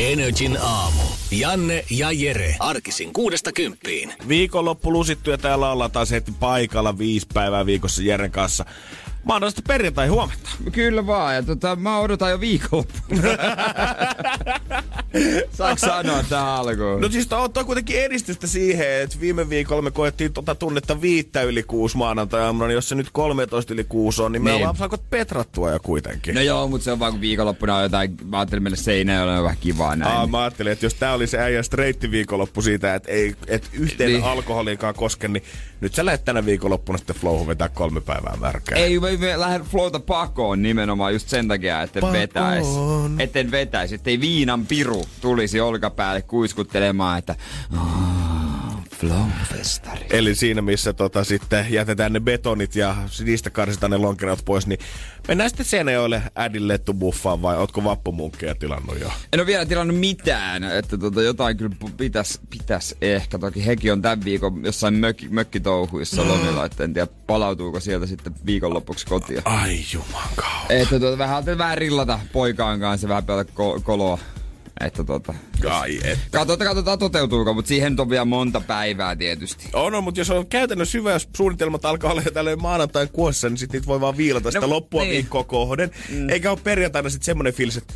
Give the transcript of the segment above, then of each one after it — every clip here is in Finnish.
Energin aamu. Janne ja Jere. Arkisin kuudesta kymppiin. Viikonloppu lusittu ja täällä ollaan taas heti paikalla viisi päivää viikossa Jeren kanssa. Maanantaista perjantai huomenta. Kyllä vaan, ja tota, mä odotan jo viikonloppu. Saanko sanoa tähän alkuun? No siis on kuitenkin edistystä siihen, että viime viikolla me koettiin tota tunnetta viittä yli kuusi maanantai niin jos se nyt 13 yli kuusi on, niin me Niin. ollaan saako petrattua jo kuitenkin. No joo, mutta se on vaan kun viikonloppuna on jotain, mä ajattelin mennä seinään, on vähän kivaa näin. Aa, mä ajattelin, että jos tää oli se äijä streitti viikonloppu siitä, että ei et yhteen Niin. alkoholiinkaan koske, niin nyt sä lähdet tänä viikonloppuna sitten flowhun vetää kolme päivää märkää. Ei, me, me lähden flowta pakoon nimenomaan just sen takia, etten Pakoon. vetäis. Etten vetäis, ettei viinan piru tulisi olkapäälle kuiskuttelemaan, että "Aa, Flowfestari. Eli siinä, missä tota, sitten jätetään ne betonit ja niistä karsitaan ne lonkerat pois, niin mennään sitten Seinäjoelle ädin lettu buffaan vai ootko vappumunkkeja tilannut jo? En ole vielä tilannut mitään, että tota, jotain kyllä pitäis, pitäis ehkä. Toki hekin on tämän viikon jossain mökki, mökkitouhuissa lomilla, että en tiedä palautuuko sieltä sitten viikonlopuksi kotiin. Ai juman kauan. Että tuota, vähän vähän rillata poikaan kanssa, vähän pelata ko- koloa. Että tota, Ai et. katsotaan, katsotaan toteutuuko, mutta siihen on vielä monta päivää tietysti. On, on, mutta jos on käytännössä hyvä, jos suunnitelmat alkaa olla jo tälleen maanantain kuossa, niin sit niitä voi vaan viilata sitä No, loppua niin. viikkoa kohden. Mm. Eikä ole perjantaina sitten semmoinen fiilis, että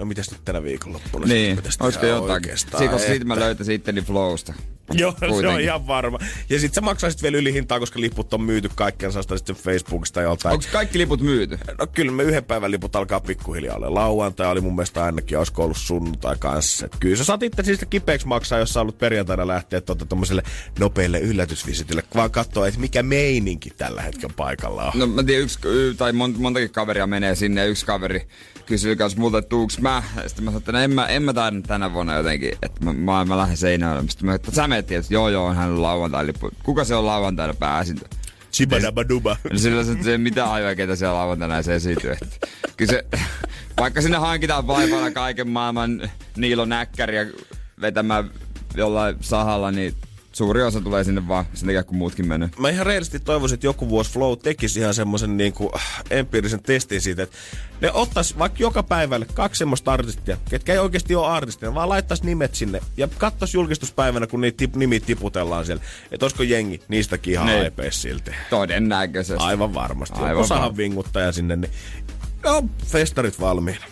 no mitäs nyt tänä viikonloppuna Niin, olisiko jotain? oikeastaan, Siitä, koska siitä että- mä löytäisin itteni flowsta. Joo, se on Kuitenkin. ihan varma. Ja sit sä maksaisit vielä ylihintaa, koska liput on myyty kaikkien saa sitten Facebookista tai joltain. Onko kaikki liput myyty? No kyllä me yhden päivän liput alkaa pikkuhiljaa olla. Lauantai oli mun mielestä ainakin, olisiko ollut sunnuntai kanssa. Et kyllä sä saat itse siitä kipeäksi maksaa, jos sä haluat perjantaina lähteä tuota, tommoselle nopeille yllätysvisitille. Vaan katsoa, että mikä meininki tällä hetkellä paikalla on. No mä tiedän, yksi, tai mon, montakin kaveria menee sinne yksi kaveri kysyy kans multa, että tuuks mä. Ja sitten mä sanoin, että no en mä, en mä taida tänä vuonna jotenkin, että mä, mä, mä lähden seinään. Sitten mä että sä menet, että joo joo, on hän lauantai-lippu. Kuka se on lauantaina pääsintä? Chibadabaduba. No sillä se, se mitä aivan, ketä siellä lauantaina se esiintyy. Että Kyllä se, vaikka sinne hankitaan vaivalla kaiken maailman Niilo Näkkäriä vetämään jollain sahalla, niin suuri osa tulee sinne vaan sen takia, kun muutkin menee. Mä ihan reilisti toivoisin, että joku vuosi Flow tekisi ihan semmoisen niin kuin, empiirisen testin siitä, että ne ottais vaikka joka päivälle kaksi semmoista artistia, ketkä ei oikeasti ole artistia, vaan laittaisi nimet sinne ja katsoisi julkistuspäivänä, kun niitä tip, nimi tiputellaan siellä, että olisiko jengi niistäkin ihan Niin. aipeis silti. Todennäköisesti. Aivan varmasti. Aivan Osahan varma. vinguttaja sinne, niin joo, festarit valmiina.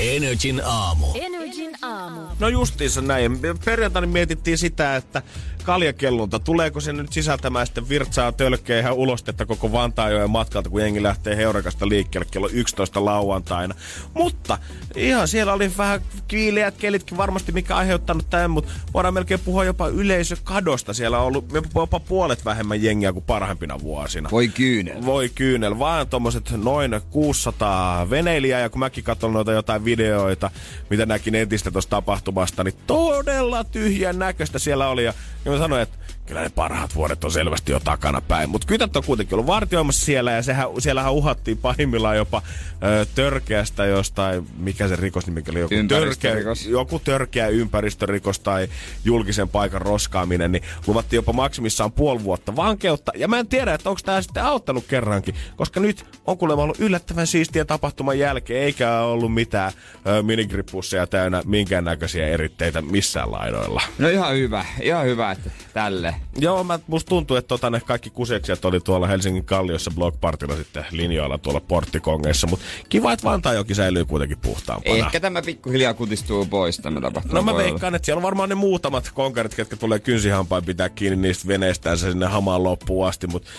Energin aamu. Energin aamu. No justiinsa näin. Perjantaina mietittiin sitä, että kaljakellunta, tuleeko se nyt sisältämään sitten virtsaa tölkkeä ihan ulostetta koko Vantaajoen matkalta, kun jengi lähtee Heurakasta liikkeelle kello 11 lauantaina. Mutta ihan siellä oli vähän kiileät kelitkin varmasti, mikä aiheuttanut tämän, mutta voidaan melkein puhua jopa yleisökadosta. Siellä on ollut jopa puolet vähemmän jengiä kuin parhaimpina vuosina. Voi kyynel. Voi kyynel, vaan tommoset noin 600 veneilijää, ja kun mäkin katson noita jotain videoita, mitä näkin netistä tuosta tapahtumasta, niin todella tyhjän näköistä siellä oli, ja, ja mä sanoin, että kyllä ne parhaat vuodet on selvästi jo takana päin. Mutta kytät on kuitenkin ollut vartioimassa siellä, ja sehän, siellähän uhattiin pahimmillaan jopa ö, törkeästä jostain, mikä se rikos nimi oli, joku törkeä, Ympäristörikos. joku törkeä ympäristörikos tai julkisen paikan roskaaminen, niin luvattiin jopa maksimissaan puoli vuotta vankeutta. Ja mä en tiedä, että onko tämä sitten auttanut kerrankin, koska nyt on kuulemma ollut yllättävän siistiä tapahtuman jälkeen, eikä ole ollut mitään ö, minigripusseja täynnä minkäännäköisiä eritteitä missään laidoilla. No ihan hyvä, ihan hyvä, että tälle. Joo, mä, musta tuntuu, että tota, ne kaikki kuseksijat oli tuolla Helsingin Kalliossa Blockpartilla sitten linjoilla tuolla porttikongeissa, mutta kiva, että Vantaajoki säilyy kuitenkin puhtaampana. Ehkä tämä pikkuhiljaa kutistuu pois tämä tapahtuma. No mä veikkaan, että siellä on varmaan ne muutamat konkarit, ketkä tulee kynsihampain pitää kiinni niistä veneistään sinne hamaan loppuun asti, mutta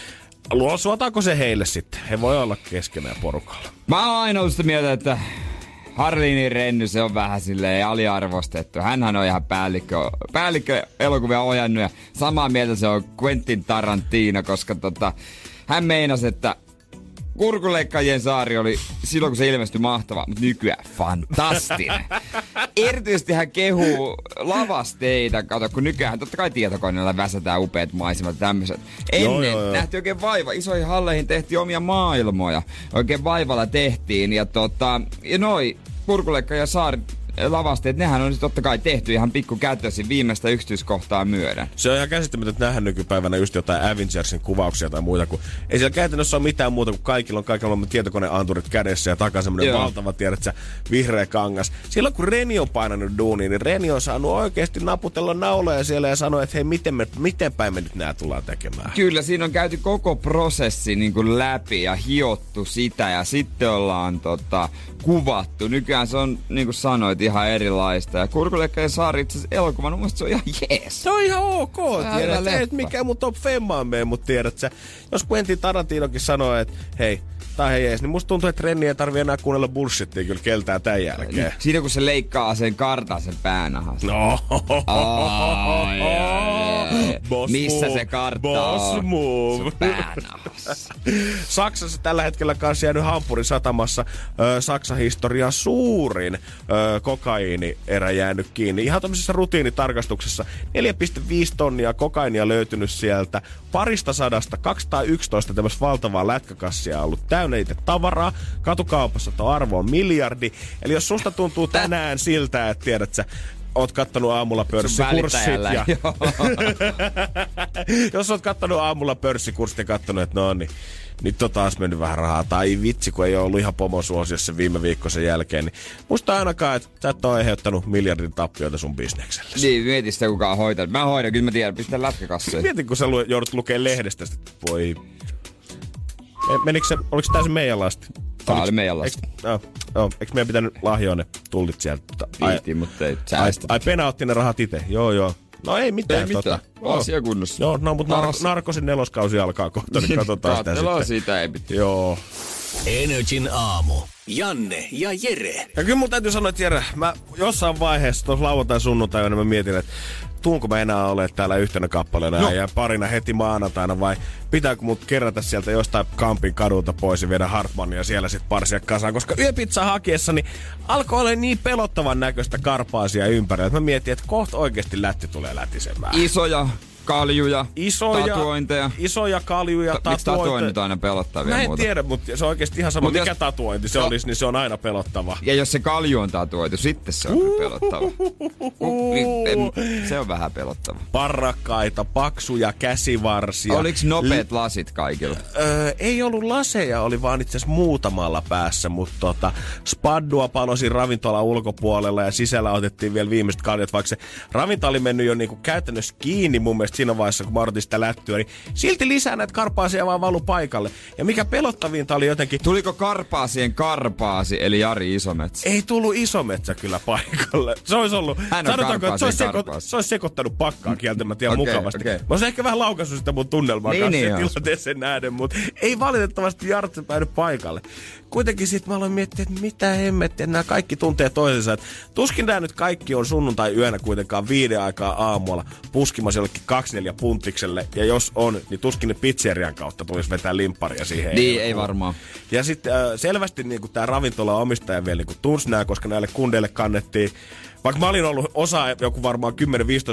suotaako se heille sitten? He voi olla keskenään porukalla. Mä oon aina ollut sitä mieltä, että Harlinin Renny, se on vähän silleen aliarvostettu. Hänhän on ihan päällikkö, päällikkö elokuvia ohjannut ja samaa mieltä se on Quentin Tarantino, koska tota, hän meinasi, että kurkuleikkaajien saari oli silloin, kun se ilmestyi mahtava, mutta nykyään fantastinen. Erityisesti hän kehuu lavasteita, kato, kun nykyään totta kai tietokoneella väsätään upeat maisemat tämmöiset. Ennen joo, joo, joo. nähtiin oikein vaiva, isoihin halleihin tehtiin omia maailmoja. Oikein vaivalla tehtiin ja tota, ja noi kurkuleikka ja saari lavasteet, nehän on totta kai tehty ihan pikku kätösi viimeistä yksityiskohtaa myöden. Se on ihan käsittämätöntä nähdä nykypäivänä just jotain Avengersin kuvauksia tai muuta, kun ei siellä käytännössä ole mitään muuta kuin kaikilla on kaikilla on tietokoneanturit kädessä ja takaa semmoinen valtava, tiedät sä, vihreä kangas. Silloin kun Reni on painanut duuniin, niin Reni on saanut oikeasti naputella nauloja siellä ja sanoa, että hei, miten, me, miten päin me nyt nää tullaan tekemään. Kyllä, siinä on käyty koko prosessi niin kuin läpi ja hiottu sitä ja sitten ollaan tota, kuvattu. Nykyään se on, niin kuin sanoit, ihan erilaista. Ja Kurkulekka ja Saari itse elokuvan, mun se on ihan jees. Se on ihan ok, tiedät sä, et mikä mun top femmaan mene, mutta tiedät sä, jos Quentin Tarantinokin sanoo, että hei, tai hei jees, niin musta tuntuu, että Renni ei tarvi enää kuunnella bullshittia kyllä keltään tämän jälkeen. Siinä kun se leikkaa sen kartan sen päänahasta. No. Oh, Boss Missä move. se kartta Boss on? move. Saksassa tällä hetkellä kanssa jäänyt Hampurin satamassa ö, Saksan historian suurin ö, kokaiini-erä jäänyt kiinni. Ihan tämmöisessä rutiinitarkastuksessa 4,5 tonnia kokainia löytynyt sieltä. Parista sadasta 211 tämmöistä valtavaa lätkäkassia on ollut täynnä itse tavaraa. Katukaupassa tuo arvo on miljardi. Eli jos susta tuntuu tänään siltä, että tiedät sä, oot kattonut aamulla pörssikurssit ja... Jos oot kattonut aamulla pörssikurssit ja kattonut, että no niin, nyt on taas mennyt vähän rahaa. Tai vitsi, kun ei ole ollut ihan pomosuosiossa viime viikkoisen jälkeen. Niin musta ainakaan, että sä et ole aiheuttanut miljardin tappioita sun bisnekselle. Niin, mieti sitä kukaan hoitaa. Mä hoidan, kyllä mä tiedän, pistä lätkäkassoja. Mieti, kun sä lu- joudut lukemaan lehdestä, että voi... Menikö se, oliko se täysin meidän lasti? Tämä oli meidän lasti. Eikö, no, eikö meidän pitänyt lahjoa ne tullit sieltä? Piti, mutta ei ai, ai, Pena otti ne rahat itse. Joo, joo. No ei mitään. Ei mitään. Tota. Asia kunnossa. Joo, no mutta nar- narkosin neloskausi alkaa kohta, niin katsotaan sitä sitten. siitä ei pitää. Joo. Energin aamu. Janne ja Jere. Ja kyllä mun täytyy sanoa, että Jere, mä jossain vaiheessa tuossa lauantai sunnuntaina mä mietin, että tuunko mä enää ole täällä yhtenä kappaleena no. ja parina heti maanantaina vai pitääkö mut kerätä sieltä jostain kampin kadulta pois ja viedä Hartmania siellä sit parsia kasaan, koska yöpizza hakiessa niin alkoi olla niin pelottavan näköistä karpaasia ympärillä, että mä mietin, että kohta oikeasti lätti tulee lätisemään. Isoja kaljuja, isoja, tatuointeja. Isoja kaljuja, Ta- Miksi tatuointit on aina pelottavia Mä en muuta? tiedä, mutta se on oikeasti ihan sama, Mut mikä jos... tatuointi se no. olisi, niin se on aina pelottava. Ja jos se kalju on tatuoitu, sitten se on pelottava. Uh, se on vähän pelottava. Parrakkaita, paksuja käsivarsia. Oliko nopeat L- lasit kaikilla? Öö, ei ollut laseja, oli vaan itse asiassa muutamalla päässä, mutta tota, spaddua palosi ravintola ulkopuolella ja sisällä otettiin vielä viimeiset kaljat, vaikka se ravintola oli mennyt jo niinku käytännössä kiinni mun mielestä siinä vaiheessa, kun mä odotin sitä lättyä, niin silti lisää näitä karpaasia vaan valu paikalle. Ja mikä pelottavinta oli jotenkin... Tuliko karpaasien karpaasi, eli Jari Isometsä? Ei tullut Isometsä kyllä paikalle. Se olisi ollut... Hän on sanotaanko, että se olisi, seko, se olisi sekoittanut pakkaa kieltämättä ihan okay, mukavasti. Okay. Mä olisin ehkä vähän laukassut sitä mun tunnelmaa niin, kanssa niin tilanteeseen nähden, mutta ei valitettavasti Jartse päädy paikalle. Kuitenkin sit mä aloin miettiä, että mitä hemmettiä, nämä kaikki tuntee toisensa. Et tuskin nämä nyt kaikki on sunnuntai yönä kuitenkaan viiden aikaa aamulla puskimassa jollekin 24 puntikselle. Ja jos on, niin tuskin ne pizzerian kautta tulisi vetää limpparia siihen. Niin, ei varmaan. Ja sitten äh, selvästi niin tämä ravintola omistaja vielä niin tunsi nämä, koska näille kundeille kannettiin vaikka mä olin ollut osa joku varmaan 10-15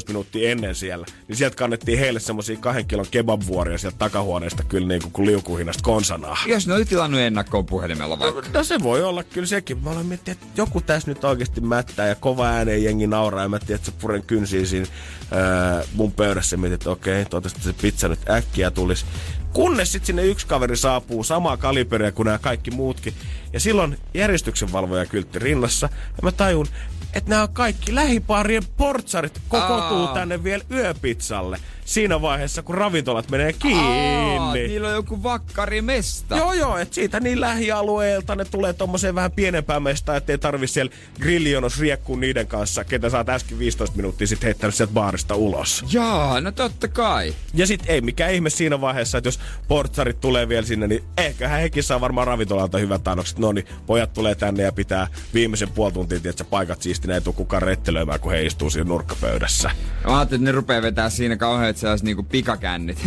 minuuttia ennen siellä, niin sieltä kannettiin heille semmosia kahden kilon kebabvuoria sieltä takahuoneesta kyllä niin kuin, kuin liukuhinnasta konsanaa. Jos ne oli tilannut ennakkoon puhelimella vaikka. No, no se voi olla kyllä sekin. Mä olen miettinyt, että joku tässä nyt oikeasti mättää ja kova ääneen jengi nauraa ja mä tiedän, että se puren kynsiin siinä ää, mun pöydässä mietin, että okei, toivottavasti se pizza nyt äkkiä tulisi. Kunnes sitten sinne yksi kaveri saapuu samaa kaliberia kuin nämä kaikki muutkin. Ja silloin järjestyksenvalvoja kyltti rinnassa. Ja mä tajun, että nämä kaikki lähipaarien portsarit kokoontuu Aa. tänne vielä yöpizzalle siinä vaiheessa, kun ravintolat menee kiinni. Aa, niillä on joku vakkarimesta. Joo, joo, että siitä niin lähialueelta ne tulee tommoseen vähän pienempään mestaan, ettei tarvi siellä grillionos riekkuu niiden kanssa, ketä sä äsken 15 minuuttia sitten heittänyt sieltä baarista ulos. Jaa, no totta kai. Ja sit ei mikään ihme siinä vaiheessa, että jos portsarit tulee vielä sinne, niin ehkä hekin saa varmaan ravintolalta hyvät annokset. No niin, pojat tulee tänne ja pitää viimeisen puoli tuntia, että paikat siistinä ei tule kukaan rettelöimään, kun he istuu siinä nurkkapöydässä. Mä ajattelin, että ne rupeaa vetää siinä kauhean että se olisi niinku pikakännit.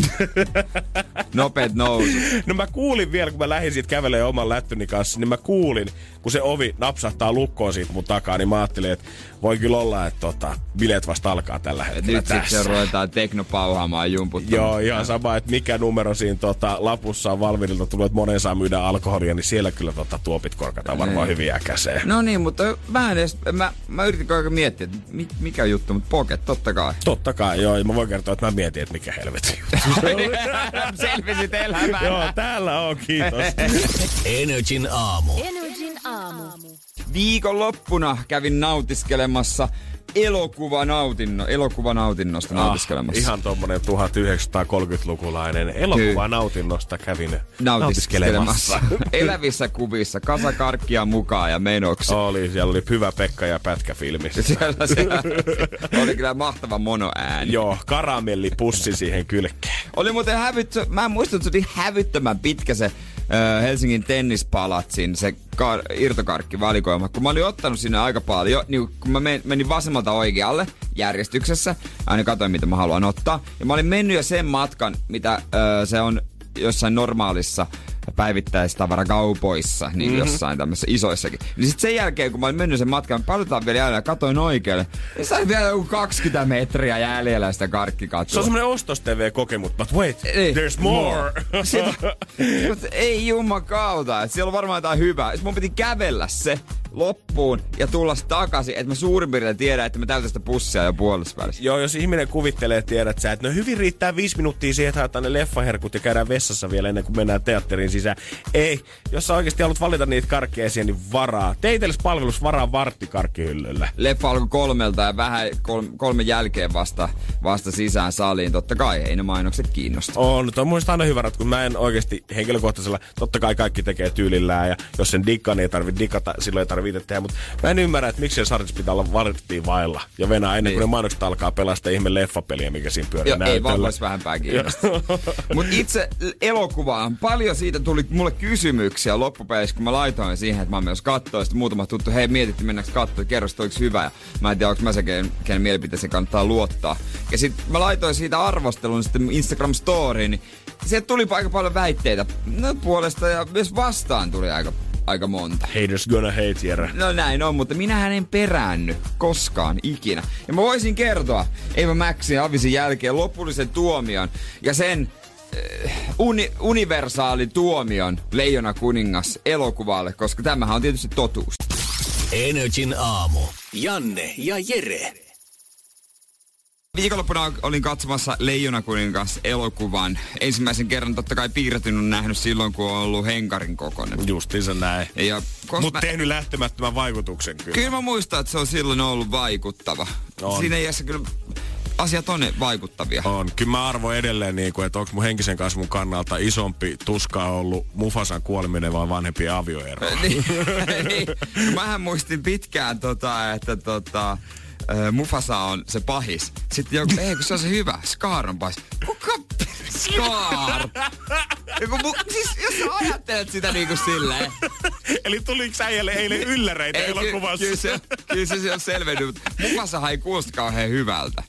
Nopeet nousu. No mä kuulin vielä, kun mä lähdin siitä kävelemään oman lättyni kanssa, niin mä kuulin, kun se ovi napsahtaa lukkoon siitä mun takaa, niin mä ajattelin, että voi kyllä olla, että tota, bileet vasta alkaa tällä hetkellä Nyt tässä. sitten ruvetaan teknopauhaamaan jumputtamaan. Joo, ihan sama, että mikä numero siinä tota, lapussa on Valvirilta tullut, että monen saa myydä alkoholia, niin siellä kyllä tota, tuopit korkataan varmaan Niin. hyvin äkäseen. No niin, mutta mä en edes, mä, mä yritin koko ajan miettiä, että mi, mikä juttu, mutta poket, totta kai. Totta kai, joo. Ja mä voin kertoa, että mä mietin, että mikä helvetin juttu. Selvisit elämään. joo, täällä on, kiitos. Energin aamu. Energin aamu. Viikonloppuna kävin nautiskelemassa elokuvanautinno, elokuvanautinnosta nautiskelemassa. Ah, ihan tommonen 1930-lukulainen elokuva nautinnosta kävin nautiskelemassa. Elävissä kuvissa, kasakarkkia mukaan ja menoksi. Oli, siellä oli Hyvä Pekka ja Pätkä filmissä. Siellä, siellä oli kyllä mahtava monoääni. Joo, karamellipussi siihen kylkeen. Oli muuten hävyttö, mä en muista, että se oli hävyttömän pitkä se Helsingin tennispalatsin, se kar, irtokarkkivalikoima. Kun mä olin ottanut sinne aika paljon, niin kun mä men, menin vasemmalta oikealle järjestyksessä, aina katsoin mitä mä haluan ottaa. Ja mä olin mennyt jo sen matkan, mitä se on jossain normaalissa päivittäistavarakaupoissa, niin mm-hmm. jossain tämmöisissä isoissakin. Niin sitten sen jälkeen, kun mä olin mennyt sen matkan, mä palutaan vielä jäljellä ja katoin oikealle. Ja sai vielä joku 20 metriä jäljellä sitä karkkikatua. Se on semmonen ostos-TV-kokemus, but wait, Ei. there's more. Sitä, mutta ei jumakauta, että siellä on varmaan jotain hyvää. Sitten mun piti kävellä se loppuun ja tulla takaisin, että mä suurin piirtein tiedän, että mä täytän sitä pussia jo puolessa välissä. Joo, jos ihminen kuvittelee, tiedät sä, että no hyvin riittää viisi minuuttia siihen, että haetaan ne leffaherkut ja käydään vessassa vielä ennen kuin mennään teatteriin sisään. Ei, jos sä oikeasti haluat valita niitä karkkeisia, niin varaa. Teitelis palvelus varaa vartti karkkihyllyllä. Leffa alkoi kolmelta ja vähän kol, kolmen jälkeen vasta, vasta sisään saliin. Totta kai ei ne mainokset kiinnosta. On, toi on mun mielestä aina hyvä ratkaisu. Mä en oikeasti henkilökohtaisella, totta kai kaikki tekee tyylillään ja jos sen dikkaa, niin ei tarvitse dikata, silloin ei tarvitse itse tehdä. Mutta mä en ymmärrä, että miksi sarjassa pitää olla varttiin vailla ja venää ennen kuin Niin. ne mainokset alkaa pelastaa ihme leffapeliä, mikä siinä pyörii Joo, ei vaan näytöllä. vois vähempää kiinnostaa. Mutta itse elokuvaan, paljon siitä tuli mulle kysymyksiä loppupeleissä, kun mä laitoin siihen, että mä oon myös katsoa. Sitten muutama tuttu, hei mietitte mennäänkö katsoa, kerro, sit oliko hyvä. Ja mä en tiedä, onko mä se, kenen, kenen mielipiteeseen kannattaa luottaa. Ja sitten mä laitoin siitä arvostelun sitten Instagram Storyin, niin sieltä tuli aika paljon väitteitä. No puolesta ja myös vastaan tuli aika, aika monta. Haters gonna hate, Jere. No näin on, mutta minähän en peräänny koskaan ikinä. Ja mä voisin kertoa Eva Maxin ja Avisin jälkeen lopullisen tuomion ja sen äh, uni, universaali tuomion Leijona kuningas elokuvalle, koska tämähän on tietysti totuus. Energin aamu. Janne ja Jere. Viikonloppuna olin katsomassa Leijona kuningas elokuvan. Ensimmäisen kerran totta kai piirretyn on nähnyt silloin, kun on ollut Henkarin kokoinen. Justiinsa näin. Ja Mutta mä- tehnyt lähtemättömän vaikutuksen kyllä. Kyllä mä muistan, että se on silloin ollut vaikuttava. On. Siinä iässä kyllä asiat on vaikuttavia. On. Kyllä mä arvoin edelleen, niin kuin, että onko mun henkisen kasvun kannalta isompi tuska ollut Mufasan kuoleminen vai vanhempien avioero. niin, niin. Mähän muistin pitkään, tota, että tota, äh, Mufasa on se pahis. Sitten joku, ei kun se on se hyvä, Scar on pahis. Kuka Scar? Joku, mu- siis jos sä ajattelet sitä niinku silleen. Eli tuliko äijälle eilen ylläreitä Ei, ky- elokuvassa? kyllä, se, kyllä se, se on selvennyt, mutta Mufasahan ei kuulosta kauhean hyvältä.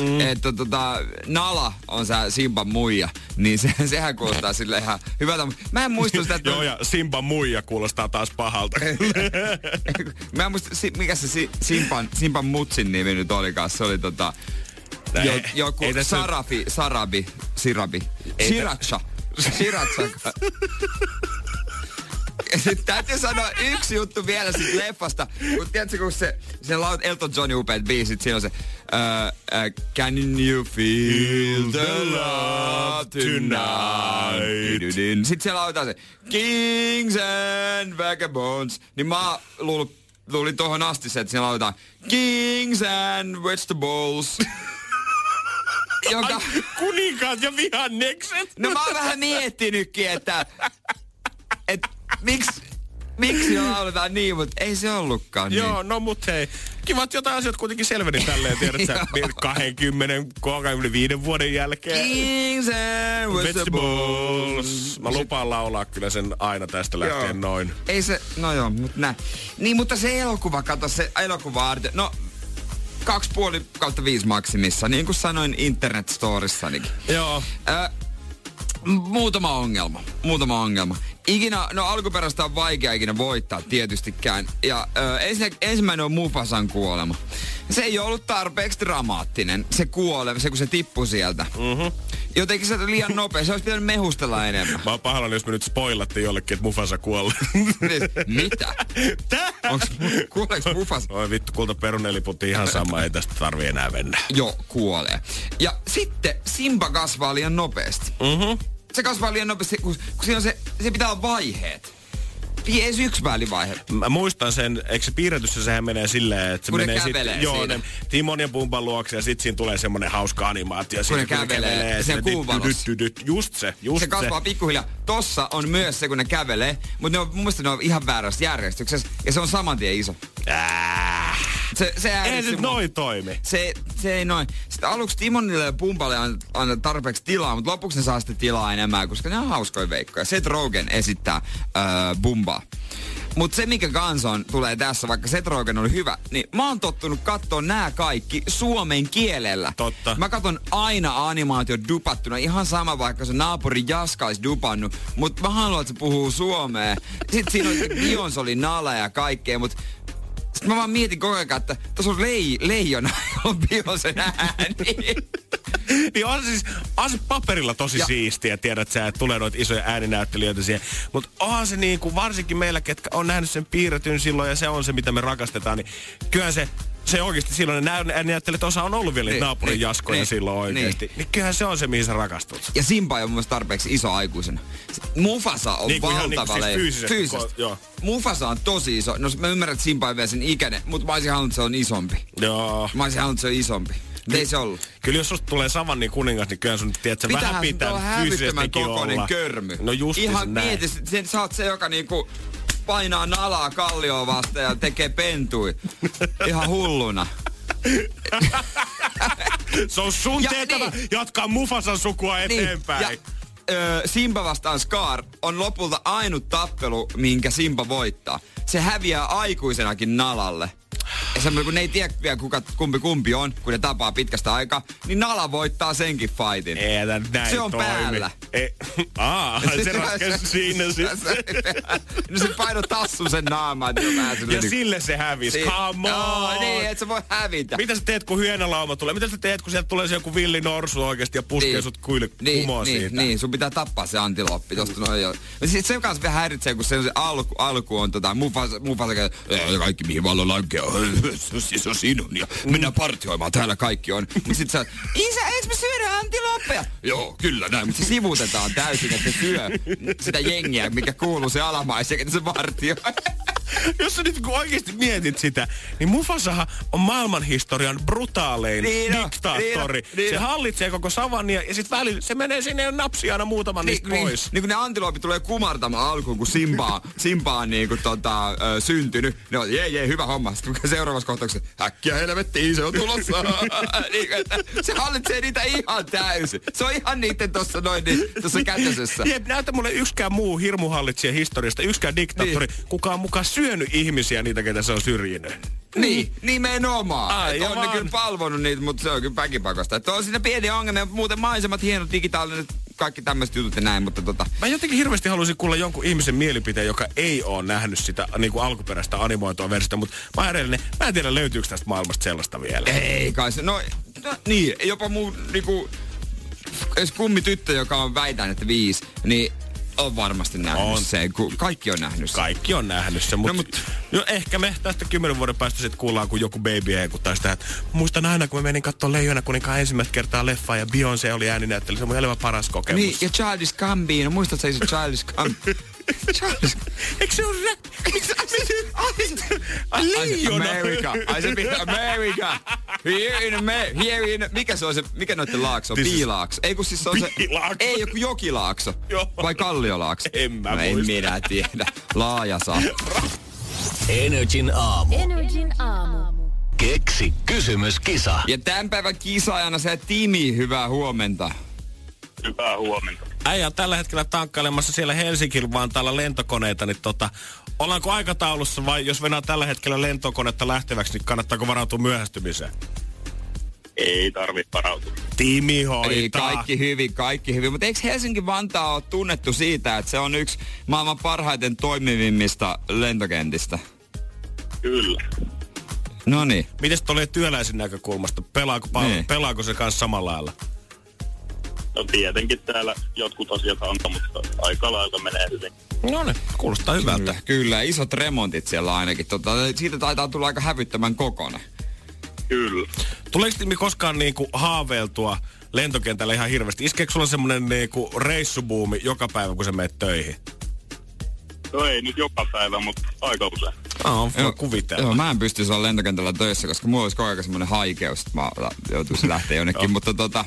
Mm. Että tota, Nala on se Simban muija, niin se, sehän kuulostaa sille ihan hyvältä. Mä en muista sitä, että... Joo, ja Simba muija kuulostaa taas pahalta. Mä en muista, mikä se si- Simpan, Simpan mutsin nimi nyt olikaan. Se oli tota... Jo, joku ei Sarafi, Sarabi, Sirabi, Siracha. Siracha. Sitten täytyy sanoa yksi juttu vielä siitä leffasta. Kun tiedätkö, kun se, se laut Elton Johnin upeat biisit, siinä on se uh, uh, Can you feel the love tonight? Sitten siellä lauletaan se Kings and Vagabonds. Niin mä luulin, luulin tohon asti se, että siellä lauletaan Kings and Vegetables. Joka, Kuninkaat ja vihannekset. no mä oon vähän miettinytkin, että et, miksi miksi lauletaan niin, mutta ei se ollutkaan niin. Joo, no mut hei. Kiva, että jotain asioita kuitenkin selveni tälleen, tiedät sä, 20, 25 vuoden jälkeen. Kings and vegetables. Mä lupaan laulaa kyllä sen aina tästä lähtien Joo. noin. Ei se, no joo, mutta näin. Niin, mutta se elokuva, kato se elokuva No, 2,5 kautta 5 maksimissa, niin kuin sanoin internet storissanikin. Joo. Ö, muutama ongelma. Muutama ongelma. Ikinä, no alkuperäistä on vaikea ikinä voittaa tietystikään. Ja ö, ensin, ensimmäinen on Mufasan kuolema. Se ei ollut tarpeeksi dramaattinen, se kuolema, se kun se tippui sieltä. Mm-hmm. Jotenkin se oli liian nopea, se olisi pitänyt mehustella enemmän. Mä oon pahoillani, jos me nyt spoilattiin jollekin, että Mufasa kuolee. Niin, Mitä? Tää? Onks, kuoleeks Mufasa? Oi vittu, kulta peruneliputti ihan sama, ei tästä tarvi enää mennä. Joo, kuolee. Ja sitten Simba kasvaa liian nopeasti. Mhm. Se kasvaa liian nopeasti, kun, kun siinä on se, se pitää olla vaiheet. Edes yksi välivaihe. Mä muistan sen, eikö se piirretyssä sehän menee silleen, että se Kun ne menee kävelee joo, ne Timon ja Pumpan luokse ja sit siinä tulee semmonen hauska animaatio. Kun ne kävelee, ja siinä se kuun valossa. dyt, dyt, dyt, Just se, just se se. kasvaa pikkuhiljaa. Tossa on myös se, kun ne kävelee, mutta ne on, mun mielestä ne on ihan väärässä järjestyksessä, ja se on saman tien iso. Äh. Se, se Ei nyt noin toimi. Se, se ei noin. Sitten aluksi Timonille ja Pumpalle an- anna tarpeeksi tilaa, mutta lopuksi ne saa sitten tilaa enemmän, koska ne on hauskoja veikkoja. Seth Rogen esittää öö, Bumbaa. Mutta se, mikä kans on, tulee tässä, vaikka Seth Rogen oli hyvä, niin mä oon tottunut katsoa nämä kaikki suomen kielellä. Totta. Mä katon aina animaatio dupattuna, ihan sama vaikka se naapuri Jaska olisi dupannut, mutta mä haluan, että se puhuu suomea. Sitten siinä oli Beyoncé oli nala ja kaikkea, mutta sitten mä vaan mietin koko ajan, että tuossa on lei, leijona, on Beyoncén ääni. niin on siis, on se paperilla tosi Ja- siistiä, tiedät sä, että tulee noita isoja ääninäyttelijöitä siihen. Mutta onhan se niin kuin, varsinkin meillä, ketkä on nähnyt sen piirretyn silloin ja se on se, mitä me rakastetaan, niin kyllähän se se oikeasti silloin ne ääninäyttelijät osa on ollut vielä Niin, naapurin niin, jaskoja niin, silloin oikeasti. Niin. niin kyllähän se on se, mihin sä rakastut. Ja Simba ei ole mun mielestä tarpeeksi iso aikuisena. Se- Mufasa on Niin ihan valtava niin siis fyysisesti, Fyysisesti. ko- joo. Mufasa on tosi iso. No mä ymmärrän, että Simba ei vielä sen ikäinen, mutta mä olisin halunnut, että se on isompi. Joo. Mä olisin halunnut, että se on isompi. Mutta ei se ollut. Kyllä jos susta tulee savannin kuningas, niin kyllä sun tiedät, vähän Pitähän sun pitää olla hävyttömän fyysisestikin kokoinen olla. körmy. No just Ihan näin. mieti, sen, sä oot se, joka niinku painaa nalaa kallioon vasta ja tekee pentui. Ihan hulluna. Se on sun Ja tehtävä niin. jatkaa Mufasan sukua eteenpäin. Ja, ö, Simba vastaan Scar on lopulta ainut tappelu, minkä Simba voittaa. Se häviää aikuisenakin nalalle. Semmoinen, kun ne ei tiedä vielä kuka, kumpi kumpi on, kun ne tapaa pitkästä aikaa, niin Nala voittaa senkin fightin. Ei näin Se on toimi. päällä. Ei. Aa, se ratkesi siinä sitten. no se paino tassu sen naamaan, Ja sellainen- sille se hävisi. Si- Come on. niin, et sä voi hävitä. Mitä sä teet, kun hyönälauma tulee? Mitä sä teet, kun sieltä tulee se joku villi norsu oikeasti ja puskee sut kuille niin, kumoon niin, siitä? Niin, sun pitää tappaa se antiloppi. Tosta noin jo. Ja sit se kanssa vähän häiritsee, kun se, on se alku, alku on tota, Mufasa, Mufasa "Ei, kaikki mihin vallo lankea, se on sinun ja mennään partioimaan, täällä kaikki on. Mut sit sä, isä, eikö me syödä antiloppeja? Joo, kyllä näin, mutta se sivutetaan täysin, että se syö sitä jengiä, mikä kuuluu se alamaisen, että se vartioi. Jos sä nyt kun oikeasti mietit sitä, niin Mufasahan on maailmanhistorian brutaalein Niin on, diktaattori. niin niin se hallitsee koko savannia ja sit välillä se menee sinne ja napsii aina muutaman niistä niin, pois. niin kun ne antiloopit tulee kumartamaan alkuun, kun Simba, Simba on niin kuin, tota, ö, syntynyt. Ne on, jee, jee, hyvä homma. Sitten kun seuraavassa kohtauksessa, äkkiä helvettiin, se on tulossa. niin, se hallitsee niitä ihan täysin. Se on ihan niiden tuossa noin, niin, tuossa kätösessä. Jep, näytä mulle yksikään muu hirmuhallitsija historiasta, yksikään diktaattori, niin. kuka on mukaan syönyt ihmisiä niitä, ketä se on syrjinyt. Niin, nimenomaan. Ai, on ne kyllä palvonut niitä, mutta se on kyllä väkipakosta. Että on siinä pieniä ongelmia, mutta muuten maisemat, hienot digitaaliset, kaikki tämmöiset jutut ja näin, mutta tota... Mä jotenkin hirveästi haluaisin kuulla jonkun ihmisen mielipiteen, joka ei ole nähnyt sitä niin kuin alkuperäistä animoitua versiota, mutta mä, edellinen, mä en tiedä löytyykö tästä maailmasta sellaista vielä. Ei kai se, no, no niin, jopa mun niinku, edes kummi tyttö, joka on väitän, että viisi, niin on varmasti nähnyt On. sen. Ku, kaikki on nähnyt sen. Kaikki on nähnyt sen, mutta No, mut- no, ehkä me tästä kymmenen vuoden päästä sitten kuullaan, kun joku baby heikuttaa sitä, että muistan aina, kun mä menin katsoa Leijona kuninkaan ensimmäistä kertaa leffaa ja Beyoncé oli ääninäyttely, se on mun paras kokemus. Niin, ja Childish Gambino, muistatko se Childish Gambino? Childish Eikö se ole rä... Ai leijona. America. Ai se pitää America. Here in America. Here in... Mikä se on se, mikä noitten laakso? This Piilaakso. Ei kun siis se on se... Piilaakso. Ei joku jokilaakso. Joo. Vai kalliolaakso? En mä no, en muista. minä tiedä. Laaja saa. Energin aamu. Energin aamu. Keksi kysymyskisa. Ja tämän päivän kisaajana se Timi, hyvää huomenta. Hyvää huomenta. Äijä on tällä hetkellä tankkailemassa siellä Helsingin vaan täällä lentokoneita, niin tota, ollaanko aikataulussa vai jos venää tällä hetkellä lentokonetta lähteväksi, niin kannattaako varautua myöhästymiseen? Ei tarvi varautua. Tiimi hoitaa. Ei, kaikki hyvin, kaikki hyvin. Mutta eikö Helsinki-Vantaa ole tunnettu siitä, että se on yksi maailman parhaiten toimivimmista lentokentistä? Kyllä. No niin. Mites tulee työläisen näkökulmasta? Pelaako, pal- Niin. pelaako se kanssa samalla lailla? No tietenkin täällä jotkut asiat antaa, mutta aika lailla menee hyvin. No niin, kuulostaa hyvältä. Kyllä, kyllä, isot remontit siellä ainakin. Tota, siitä taitaa tulla aika hävyttömän kokonen. Kyllä. Tuleeko Timi koskaan niinku haaveiltua lentokentällä ihan hirveästi? Iskeekö sulla semmonen niinku reissubuumi joka päivä, kun sä menet töihin? No ei nyt joka päivä, mutta aika usein. No, voi Joo, kuvitella. Joo, mä en pystyisi olla lentokentällä töissä, koska mulla olisi koko ajan semmoinen haikeus, että mä joutuisin lähteä jonnekin. mutta tota,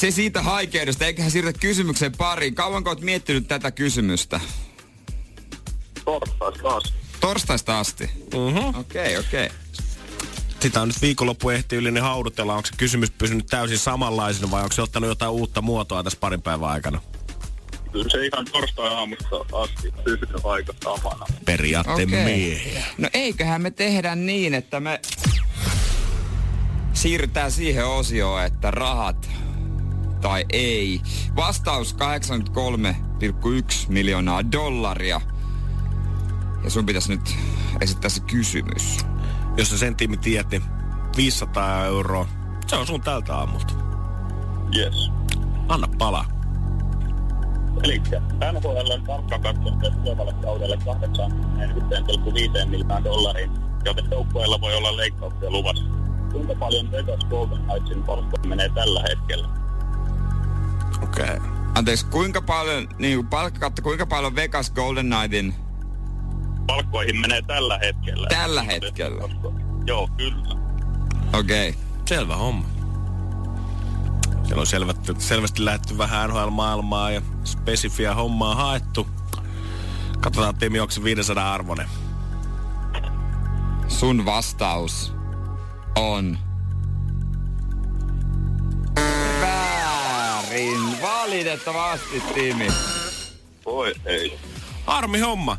se siitä haikeudesta, eiköhän siirrytä kysymykseen pariin. Kauanko oot miettinyt tätä kysymystä? Torstaista taas. Torstaista asti? Mhm. Okei, okay, okei. Okay. Sitä on nyt viikonloppu ehti yli niin haudutella. Onko se kysymys pysynyt täysin samanlaisena vai onko se ottanut jotain uutta muotoa tässä parin päivän aikana? Kyllä se ihan torstai-aamusta asti pysynyt aika samana. Periaatteen Okei. miehiä. No eiköhän me tehdä niin, että me siirrytään siihen osioon, että rahat tai ei. Vastaus 83,1 miljoonaa dollaria. Ja sun pitäisi nyt esittää se kysymys. Jos sä sen tiimi tiedät, niin 500 euroa. Se on sun tältä aamulta. Yes. Anna palaa. Eli NHL on tarkka katsomus tulevalle kaudelle 81,5 miljoonaa dollariin, joten joukkueella voi olla leikkauksia luvassa. Kuinka paljon Vegas Golden Knightsin palkka menee tällä hetkellä? Okei. Okay. Anteeksi, kuinka paljon, niin kuin palkkakatto, kuinka paljon Vegas Golden Knightin Palkkoihin menee tällä hetkellä. Tällä hetkellä? Joo, kyllä. Okei. Okay. Selvä homma. Siellä on selvästi, selvästi lähdetty vähän NHL-maailmaa ja spesifiä hommaa haettu. Katsotaan, Timi, onko se 500 arvonen. Sun vastaus on... Väärin. Valitettavasti, Timi. Voi ei. Harmi homma.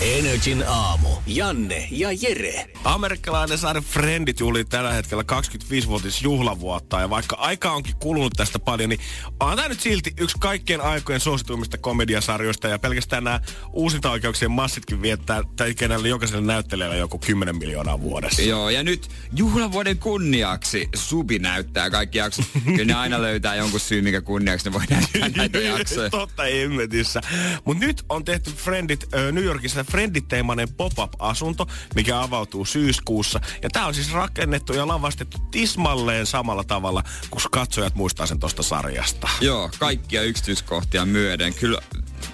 Energin aamu. Janne ja Jere. Amerikkalainen sarja Friendit juhlii tällä hetkellä 25-vuotis juhlavuotta ja vaikka aika onkin kulunut tästä paljon, niin on tämä nyt silti yksi kaikkien aikojen suosituimmista komediasarjoista ja pelkästään nämä uusinta oikeuksien massitkin viettää tai kenelle jokaiselle näyttelijälle joku 10 miljoonaa vuodessa. Joo, ja nyt juhlavuoden kunniaksi Subi näyttää kaikki jaksot. Kyllä ne aina löytää jonkun syy, mikä kunniaksi ne voi näyttää näitä jaksoja. Totta emmetissä. Mutta nyt on tehty Friendit New Yorkissa Friendit-teemainen pop-up-asunto, mikä avautuu syyskuussa. Ja tämä on siis rakennettu ja lavastettu tismalleen samalla tavalla, kun katsojat muistaa sen tosta sarjasta. Joo, kaikkia yksityiskohtia myöden. Kyllä,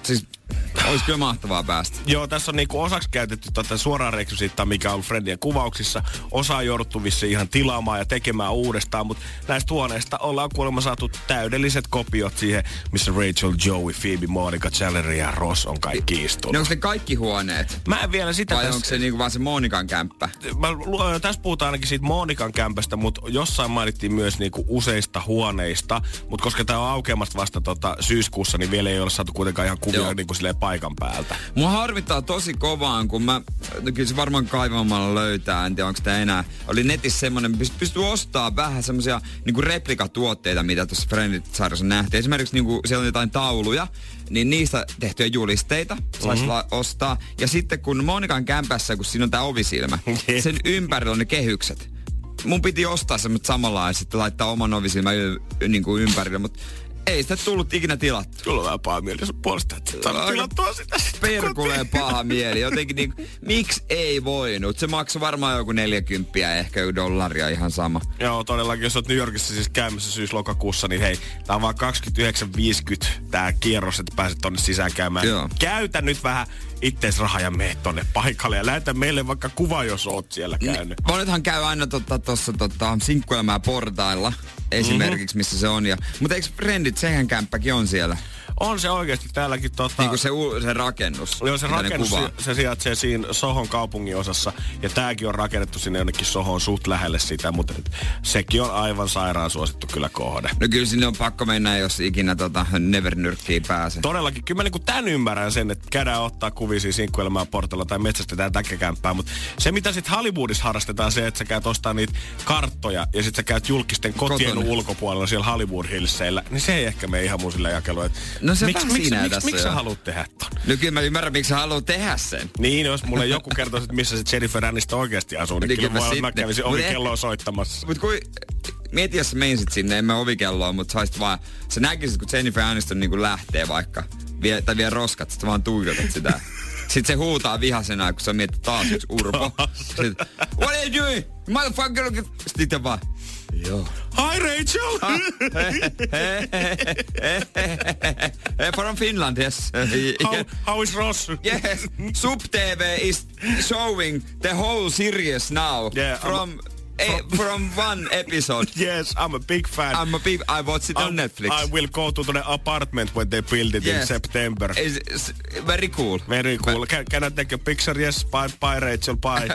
siis olisi kyllä mahtavaa päästä. Joo, tässä on niinku osaksi käytetty tätä suoraa rekvisiittaa, mikä on ollut Friendien kuvauksissa. Osa on jouduttu vissiin ihan tilaamaan ja tekemään uudestaan, mutta näistä huoneista ollaan kuulemma saatu täydelliset kopiot siihen, missä Rachel, Joey, Phoebe, Monica, Chandler ja Ross on kaikki istunut. Ne onko ne kaikki huoneet? Mä en vielä sitä Vai tässä... onko se niinku vaan se Monikan kämppä? Mä, tässä puhutaan ainakin siitä Monikan kämpästä, mutta jossain mainittiin myös niinku useista huoneista. Mutta koska tämä on aukeamasta vasta tota syyskuussa, niin vielä ei ole saatu kuitenkaan ihan kuvia Joo. niinku silleen paikan päältä. Mua harvittaa tosi kovaan, kun mä, no kyllä se varmaan kaivamalla löytää, en tiedä onko sitä enää. Oli netissä semmonen, pyst- pystyy ostaa vähän semmosia niinku replikatuotteita, mitä tuossa Friendit-sarjassa nähtiin. Esimerkiksi niinku, siellä on jotain tauluja, niin niistä tehtyjä julisteita saisi mm-hmm. ostaa. Ja sitten kun Monikan kämpässä, kun siinä on tää ovisilmä, sen ympärillä on ne kehykset. Mun piti ostaa semmoset samanlaiset ja laittaa oman ovisilmän y- niinku ympärille, mutta ei sitä tullut ikinä tilattu. Kyllä on vähän paha mieli sun puolesta, että tilattua sitä Perkuleen paha mieli. Jotenkin niin, miksi ei voinut? Se maksoi varmaan joku 40 ehkä joku dollaria ihan sama. Joo, todellakin, jos oot New Yorkissa siis käymässä syys-lokakuussa, niin hei, tää on vaan 29,50 tää kierros, että pääset tonne sisään käymään. Joo. Käytä nyt vähän ittees rahaa ja mene tonne paikalle ja lähetä meille vaikka kuva, jos oot siellä käynyt. Monethan käy aina tuossa tota, tota, sinkkuelämää portailla esimerkiksi, missä se on. Ja, mutta eikö Friendit, sehän kämppäkin on siellä? On se oikeasti täälläkin tota... Niin kuin se, u- se rakennus. Joo, se rakennus, se, se sijaitsee siinä Sohon kaupungin osassa. Ja tääkin on rakennettu sinne jonnekin Sohon suht lähelle sitä, mutta et sekin on aivan sairaan suosittu kyllä kohde. No kyllä sinne on pakko mennä, jos ikinä tota Nevernyrkkiin pääsee. Todellakin, kyllä mä niinku tän ymmärrän sen, että käydään ottaa kuvia siinä sinkkuelämää portalla tai metsästetään täkkäkämppää, mutta se mitä sitten Hollywoodissa harrastetaan se, että sä käyt ostaa niitä karttoja ja sitten sä käyt julkisten kotien Kotona. ulkopuolella siellä Hollywood Hillseillä, niin se ei ehkä mene ihan mun sillä jakeluun. No se miksi, vähän miksi, siinä miksi, tässä miksi sä haluat tehdä ton? No kyllä mä ymmärrän, miksi sä haluat tehdä sen. Niin, jos mulle joku kertoisi, että missä se Jennifer Aniston oikeasti asuu, niin, Niin kyllä mä, mä sitten. kävisin Mut ovikelloa soittamassa. Mut kun, mieti, jos sä menisit sinne, en mä ovikelloa, mutta saisit vaan, sä näkisit, kun Jennifer Aniston niin lähtee vaikka, vie, tai vie roskat, sit vaan tuijotat sitä. Sitten se huutaa vihasena, kun sä mietit taas yksi urpo. Sitten, what are you doing? Motherfucker! Sitten vaan, joo. Hi Rachel! Ah. From Finland, yes. how, how is Ross? Yes, Sub TV is showing the whole series now Yeah, I'm- from eh, from one episode. Yes, I'm a big fan. I'm a big, I watched it on I'm- Netflix. I will go to the apartment when they build it in Yes. September. It's, it's very cool. Very cool. Can, can I take a picture? Yes, bye, bye Rachel, bye.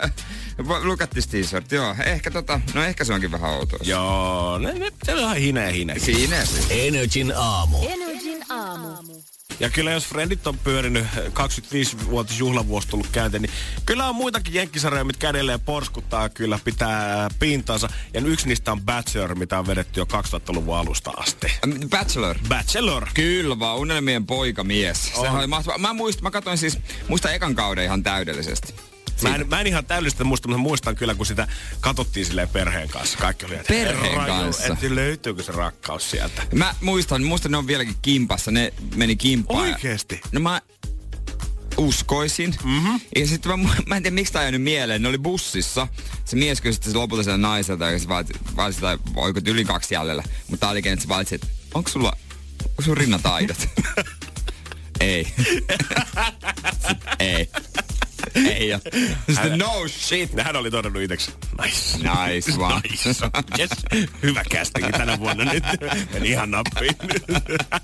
Look at this t-shirt. Joo, ehkä tota, no ehkä se onkin vähän outoa. Joo, ne, ne, se on ihan hine hine. Siinä se. Energin aamu. Energin aamu. Ja kyllä jos Friendit on pyörinyt 25-vuotis juhlavuosi tullut käyntiin, niin kyllä on muitakin jenkkisarjoja, mitkä edelleen porskuttaa kyllä pitää pintansa. Ja yksi niistä on Bachelor, mitä on vedetty jo 2000-luvun alusta asti. Bachelor. Bachelor. Kyllä vaan, unelmien poikamies. Sehän oli mahtava. Mä muistan, mä katsoin siis, muista ekan kauden ihan täydellisesti. Mä en, mä en ihan täydellistä muista, mutta muistan kyllä, kun sitä katsottiin silleen perheen kanssa. Kaikki oli, että Perheen jumala, kanssa? Että löytyykö se rakkaus sieltä. Mä muistan, muistan ne on vieläkin kimpassa, ne meni kimpaan. ja- Oikeesti? No mä uskoisin. Mm-hmm. Ja sitten mä, mä en tiedä miksi tää jäänyt mieleen. Ne oli bussissa. Se mies kysyi sitten lopulta sen naiselta, ja se vaati sitä, oliko yli kaksi jäljellä. Mutta tää olikin, että se valitsi, että onko sulla, onko sun rinnat aidot? Ei. Ei. Ei oo. Sitten no shit. Hän oli todennut itseksi. Nice. Nice vaan. Nice. Yes. Hyvä kästikin tänä vuonna nyt. Meni ihan nappiin.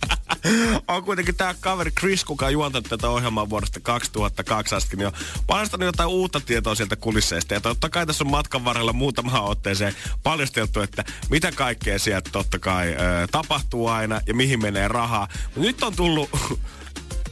on kuitenkin tämä kaveri Chris, kuka on juontanut tätä ohjelmaa vuodesta 2002 asti, niin on paljastanut jotain uutta tietoa sieltä kulisseista. Ja totta kai tässä on matkan varrella muutamaan otteeseen paljasteltu, että mitä kaikkea sieltä totta kai ö, tapahtuu aina ja mihin menee rahaa. Nyt on tullut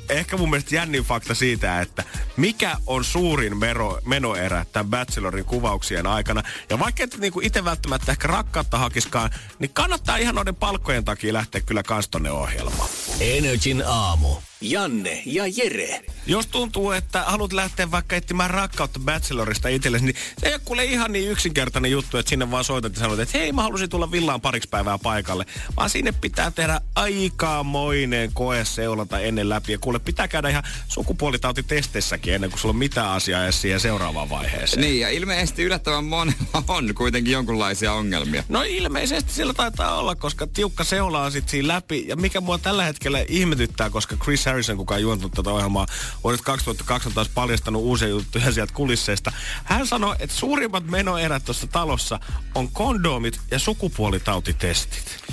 ehkä mun mielestä jännin fakta siitä, että mikä on suurin mero, menoerä tämän Bachelorin kuvauksien aikana. Ja vaikka et niinku itse välttämättä ehkä rakkautta hakiskaan, niin kannattaa ihan noiden palkkojen takia lähteä kyllä kans tonne ohjelmaan. Energin aamu. Janne ja Jere. Jos tuntuu, että haluat lähteä vaikka etsimään rakkautta Bachelorista itsellesi, niin se ei ole kuule ihan niin yksinkertainen juttu, että sinne vaan soitat ja sanot, että hei mä halusin tulla villaan pariksi päivää paikalle. Vaan sinne pitää tehdä aikamoinen koeseulanta ennen läpi. Ja kuule pitää käydä ihan sukupuolitautitesteissäkin ennen kuin sulla on mitään asiaa edes siihen seuraavaan vaiheeseen. Niin, ja ilmeisesti yllättävän monella on kuitenkin jonkunlaisia ongelmia. No ilmeisesti sillä taitaa olla, koska tiukka seula on sit siinä läpi. Ja mikä mua tällä hetkellä ihmetyttää, koska Chris Harrison, kuka on juontanut tätä ohjelmaa, on nyt 2012 paljastanut uusia juttuja sieltä kulisseista. Hän sanoi, että suurimmat menoerät tuossa talossa on kondomit ja sukupuolitautitestit.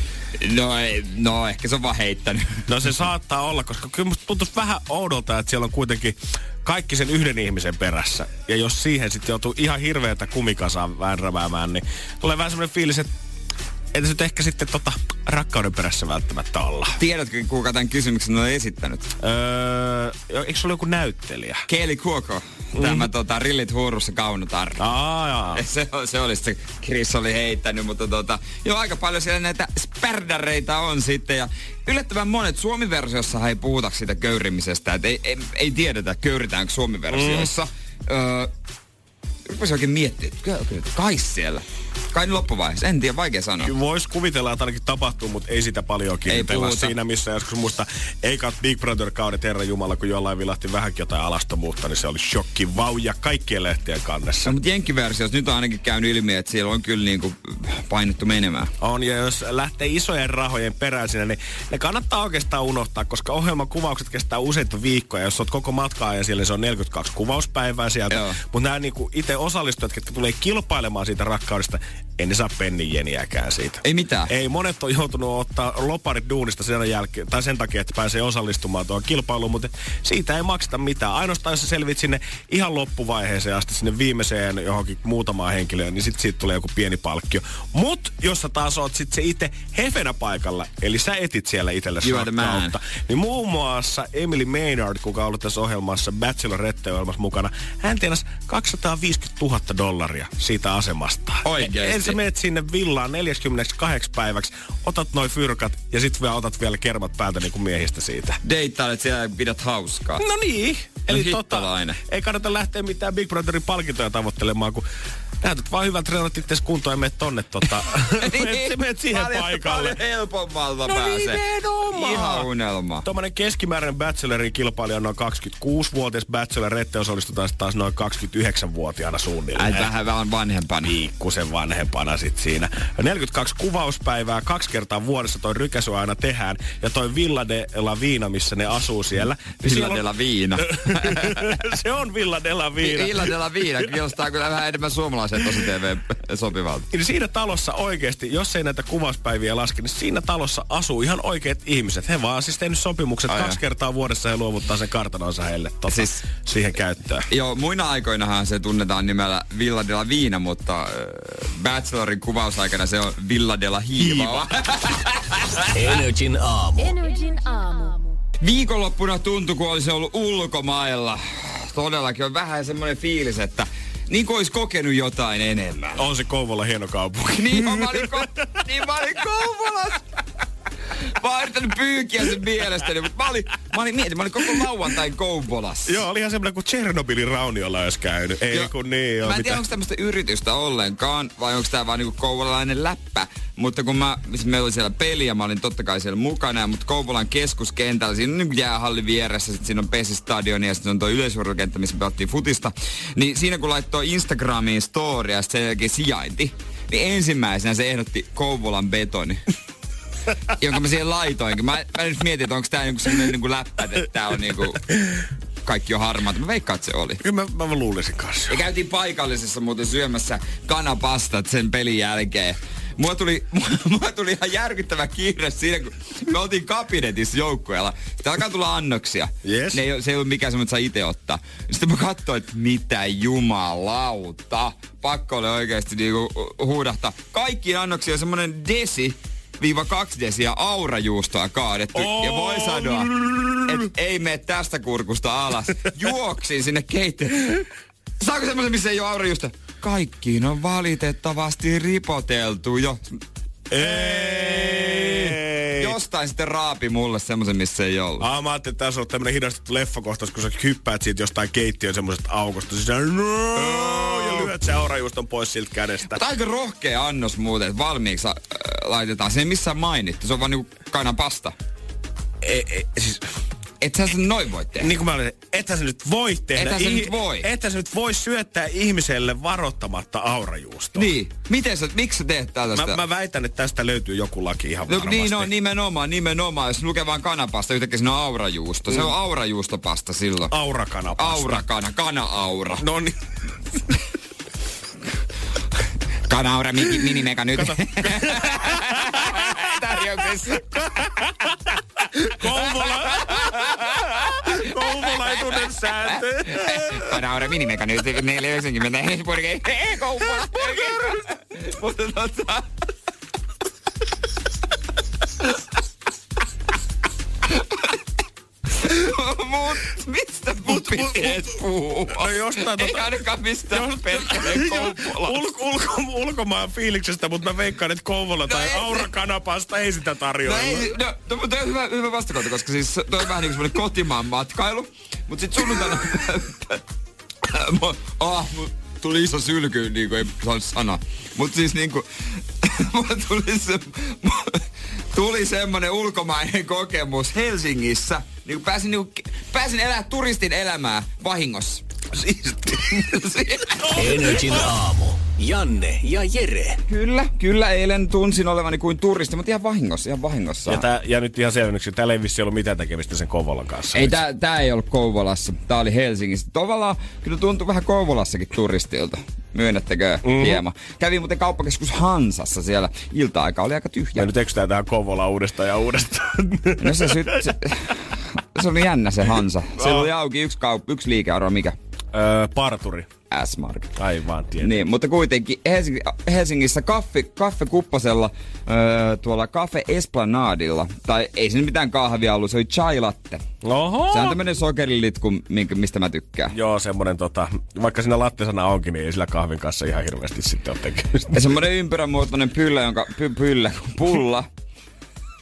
No, ei, no ehkä se on vaan heittänyt. No se saattaa olla, koska kyllä musta tuntuisi vähän oudolta, että siellä on kuitenkin kaikki sen yhden ihmisen perässä. Ja jos siihen sitten joutuu ihan hirveätä kumikasaa vänrämäämään, niin tulee vähän semmoinen fiilis, että ei nyt ehkä sitten tota rakkauden perässä välttämättä olla. Tiedätkö, kuka tämän kysymyksen on esittänyt? Öö, eikö se ole joku näyttelijä? Keeli Kuoko. Tämä tota, Rillit huurussa kaunotar. Aa. Se, se oli se, Chris oli heittänyt, mutta tota, joo, aika paljon siellä näitä sperdareita on sitten. Ja yllättävän monet Suomi-versiossa ei puhuta siitä köyrimisestä. Et ei, ei, ei tiedetä, köyritäänkö Suomi-versioissa. Mm. Öö, rupesin oikein miettimään, että kyllä- kai siellä. Kai loppuvaiheessa, en tiedä, vaikea sanoa. Kyllä Vois kuvitella, että ainakin tapahtuu, mutta ei sitä paljon kiinnitellä siinä, missä joskus muista eikä Big Brother-kaudet, Herra Jumala, kun jollain vilahti vähänkin jotain alastomuutta, niin se oli shokki vauja kaikkien lehtien kannessa. No, mutta Jenkkiversiossa nyt on ainakin käynyt ilmi, että siellä on kyllä niinku painettu menemään. On, ja jos lähtee isojen rahojen perään sinne, niin ne kannattaa oikeastaan unohtaa, koska ohjelman kuvaukset kestää useita viikkoja. Jos olet koko matkaa ajan siellä, niin se on 42 kuvauspäivää sieltä. Mutta nämä niinku itse osallistujat, jotka tulee kilpailemaan siitä rakkaudesta, ei ne saa pennin jeniäkään siitä. Ei mitään. Ei, monet on joutunut ottaa loparit duunista sen jälkeen, tai sen takia, että pääsee osallistumaan tuohon kilpailuun, mutta siitä ei makseta mitään. Ainoastaan jos sä selvit sinne ihan loppuvaiheeseen asti, sinne viimeiseen johonkin muutamaan henkilöön, niin sitten siitä tulee joku pieni palkkio. Mut jos sä taas oot sit se itse hefenä paikalla, eli sä etit siellä itsellesi You are the man. kautta, niin muun muassa Emily Maynard, kuka on ollut tässä ohjelmassa Bachelorette-ohjelmassa mukana, hän tienasi 250 000 dollaria siitä asemasta. Oikeesti? Ensin menet sinne villaan 48 päiväksi, otat noin fyrkat ja sitten vielä otat vielä kermat päältä niin kuin miehistä siitä. Deittailet siellä ja pidät hauskaa. No niin. Eli tota, ei kannata lähteä mitään Big Brotherin palkintoja tavoittelemaan, kun näytät vaan hyvältä treenat itse kuntoon ja menet tonne tota, menet, menet siihen Paljon- paikalle. Paljon helpommalta No pääsee. nimenomaan. Ihan unelma. Tuommoinen keskimääräinen bachelorin kilpailija on noin 26-vuotias, bachelorette osallistutaan sitten taas noin 29-vuotiaana suunnilleen. Ai vähän vähän vanhempana. Pikkusen vanhempana sit siinä. 42 kuvauspäivää, kaksi kertaa vuodessa toi rykäsy aina tehdään. Ja toi Villa de la Viina, missä ne asuu siellä. niin Villa siellä della Viina. se on Villa de la Viina. Villa della Viina kiinnostaa kyllä vähän enemmän suomalaisen tosi TV sopivalta. Niin siinä talossa oikeasti, jos ei näitä kuvauspäiviä laske, niin siinä talossa asuu ihan oikeat ihmiset. He vaan siis tehnyt sopimukset Ai kaksi kertaa vuodessa ja luovuttaa sen kartanonsa heille tota, siis... Siis- siihen käyttöön. Joo, muina aikoinahan se tunnetaan nimellä Villa della Viina, mutta äh, Bachelorin kuvausaikana se on Villa della Hiiva. Energin aamu. Energin aamu. Viikonloppuna tuntui, kun olisi ollut ulkomailla. Todellakin on vähän semmoinen fiilis, että niin kuin olisi kokenut jotain enemmän. On se Kouvola hieno kaupunki. Niin, mä olin, ko- niin mä olin Kouvolassa. Mä oon yrittänyt pyykiä sen mielestäni, mutta mä olin, mä olin, mietin, mä olin koko lauantain Kouvolassa. Joo, oli ihan semmoinen kuin Tchernobylin rauniolla olisi käynyt. Ei Joo. kun niin, joo. Mä en mitä- tiedä, onko tämmöistä yritystä ollenkaan, vai onko tää vaan niinku kouvolalainen läppä. Mutta kun mä, siis meillä oli siellä peli ja mä olin totta kai siellä mukana, mutta Kouvolan keskuskentällä, siinä on niin jäähalli vieressä, sit siinä on pesistadioni ja sitten on tuo yleisurheilukenttä, missä pelattiin futista. Niin siinä kun laittoi Instagramiin storia sen jälkeen sijainti, niin ensimmäisenä se ehdotti Kouvolan betoni. jonka mä siihen laitoinkin. Mä, mä nyt mietin, että onko tää niinku semmonen niinku läppä, että tää on niinku kaikki on harmaata. Mä veikkaan, että se oli. Kyllä mä, mä luulisin kanssa. Ja käytiin paikallisessa muuten syömässä kanapastat sen pelin jälkeen. Mulla tuli, mulla tuli ihan järkyttävä kiire siinä, kun me oltiin kabinetissa joukkueella. Sitten alkaa tulla annoksia. Yes. Ne ei, se ei ollut mikään semmoinen, että saa itse ottaa. Sitten mä katsoin, että mitä jumalauta. Pakko oli oikeasti niinku huudahtaa. Kaikkiin annoksiin on semmonen desi viiva kaksi desiä aurajuustoa kaadettu. Ja voi sanoa, että ei mene tästä kurkusta alas. Juoksin sinne keittiöön. Saako semmoisen, missä ei ole aurajuusta? Kaikkiin on valitettavasti ripoteltu jo. Ei. Jostain sitten raapi mulle semmoisen, missä ei ollut. Ah, mä ajattelin, että tässä on tämmönen hidastettu leffakohtaus, kun sä hyppäät siitä jostain keittiön semmoisesta aukosta. Siis no, lyöt se aurajuuston pois siltä kädestä. Mutta aika rohkea annos muuten, että valmiiksi äh, laitetaan. Se ei missään mainittu, se on vaan niinku kainan pasta. Ei, ei, siis, Et sä sen noin voi tehdä. niin kuin mä olin, että sä nyt voi tehdä. Ethän sä nyt voi. Että sä nyt voi syöttää ihmiselle varoittamatta aurajuustoa. Niin. Miten sä, miksi sä teet tällaista? Mä, mä väitän, että tästä löytyy joku laki ihan No, varmasti. niin on, nimenomaan, nimenomaan. Jos lukee vaan kanapasta, yhtäkkiä siinä on aurajuusto. Se on aurajuustopasta silloin. Aurakanapasta. Aurakana, kana-aura. No niin. Kana-aura, mini, minimeka nyt. Tarjouksessa. Kouvola. Kouvola ei tunne sääntöjä. Kana-aura, minimeka nyt. 490 Hesburger. Kouvola. Mutta tota... Mut mistä Mut- edes puhua? No jostain Ei tota- ainakaan mistään perkeleen Kouvolasta. Ulko, ulko, ulkomaan fiiliksestä, mutta mä veikkaan, että Kouvola tai ei- Aurakanapasta ei sitä No tarjoilla. ei, no, no, mutta on hyvä, hyvä vastakohta, koska siis toi on vähän niin kuin kotimaan matkailu. Mutta sit sunnuntaina... Ah, tuli iso sylky, niin kuin ei saa sanoa. Mutta siis niin kuin... mulla tuli se... Tuli semmonen ulkomainen kokemus Helsingissä. Niin pääsin, niin kuin, pääsin elää turistin elämää vahingossa. Siisti. Energin aamu. Janne ja Jere. Kyllä, kyllä eilen tunsin olevani kuin turisti, mutta ihan vahingossa, ihan vahingossa. Ja, tää, ja nyt ihan selvennyksi, täällä ei vissi ollut mitään tekemistä sen Kouvolan kanssa. Ei, tää, tää ei ollut Kouvolassa. Tää oli Helsingissä. Tavallaan kyllä tuntui vähän Kouvolassakin turistilta. Myönnättekö mm-hmm. hieman? Kävi muuten kauppakeskus Hansassa siellä. Ilta-aika oli aika tyhjä. Ja nyt eksytään tähän Kovola uudestaan ja uudestaan. No se, se, se, se oli jännä se Hansa. Se oli auki yksi, kaup- yksi liikearvo, mikä? Öö, parturi. S-Market. Aivan, tiedän. Niin, mutta kuitenkin Helsing, Helsingissä kaffi, kaffekuppasella öö, tuolla Cafe Esplanadilla, tai ei se mitään kahvia ollut, se oli chai latte. Oho! Se on tämmönen sokerilitku, minkä, mistä mä tykkään. Joo, semmonen tota, vaikka siinä lattesana onkin, niin ei sillä kahvin kanssa ihan hirveästi sitten ole tekemistä. Ja semmonen ympyränmuotoinen pyllä, jonka, py, pyllä, pulla,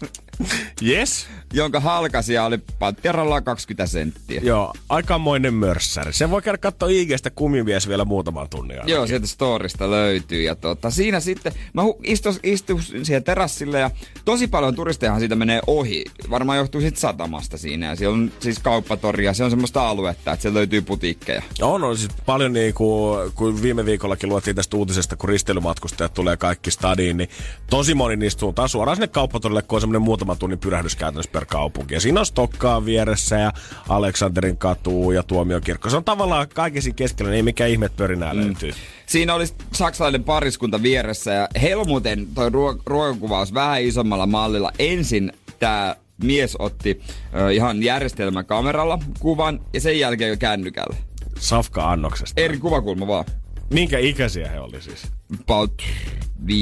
Yes. jonka halkasia oli pattiaralla 20 senttiä. Joo, aikamoinen mörssäri. Se voi käydä katsoa IGstä kumimies vielä muutaman tunnin ainakin. Joo, sieltä storista löytyy. Ja tota, siinä sitten, mä hu- istus, istuin siihen terassille ja tosi paljon turistejahan siitä menee ohi. Varmaan johtuu sitten satamasta siinä. Ja siellä on siis kauppatori ja se on semmoista aluetta, että siellä löytyy putiikkeja. On, on siis paljon niin kuin, kun viime viikollakin luettiin tästä uutisesta, kun risteilymatkustajat tulee kaikki stadiin, niin tosi moni niistä suuntaan suoraan sinne kauppatorille, kun on semmoinen muutaman tunnin pyrähdys käytännössä per kaupunki. Ja siinä on Stokkaa vieressä ja Aleksanterin katu ja Tuomiokirkko. Se on tavallaan kaiken siinä keskellä, niin ei mikään ihme pörinää mm. löytyy. Siinä oli saksalainen pariskunta vieressä ja heillä on muuten toi ruo- ruokakuvaus vähän isommalla mallilla. Ensin tämä mies otti ö, ihan järjestelmäkameralla kuvan ja sen jälkeen jo kännykällä. Safka-annoksesta. Eri kuvakulma vaan. Minkä ikäisiä he oli siis? About 50-60.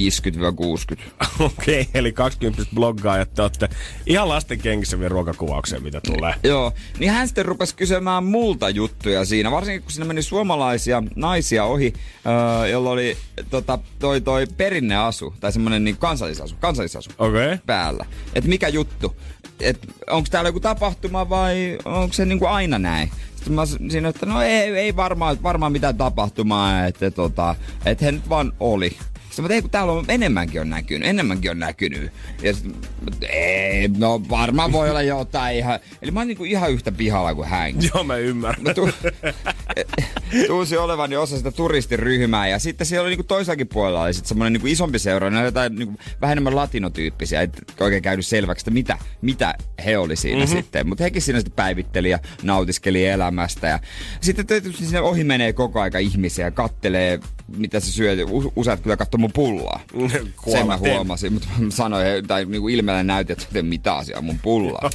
Okei, okay, eli 20 bloggaajat, te olette ihan lasten kengissä vielä ruokakuvaukseen, mitä tulee. Joo, niin hän sitten rupesi kysymään multa juttuja siinä, varsinkin kun siinä meni suomalaisia naisia ohi, öö, jolla oli tota, toi, toi perinneasu, tai semmonen niin kansallisasu, kansallisasu. Okay. päällä. Että mikä juttu? Et onko täällä joku tapahtuma vai onko se niinku aina näin? Sitten mä s- siinä, että no ei, ei varmaan, varmaan mitään tapahtumaa, että tota, et he nyt vaan oli. Sitten mä tein, kun täällä on enemmänkin on näkynyt, enemmänkin on näkynyt. Ja sit, ei, no varmaan voi olla jotain ihan, eli mä oon niinku ihan yhtä pihalla kuin hän. Joo, mä ymmärrän. Mä tu- tunsin olevani osa sitä turistiryhmää ja sitten siellä oli niinku toisellakin puolella oli sit semmoinen niinku isompi seura, ne jotain niinku vähän enemmän latinotyyppisiä, et oikein käynyt selväksi, että mitä, mitä he oli siinä mm-hmm. sitten. Mutta hekin siinä sitten päivitteli ja nautiskeli elämästä ja sitten tietysti sinne ohi menee koko aika ihmisiä ja kattelee mitä se syö. Useat kyllä katsoo mun pullaa. Sen mä huomasin, mutta mä sanoin, tai niinku ilmeellä näytin, että te mitä asiaa mun pullaa.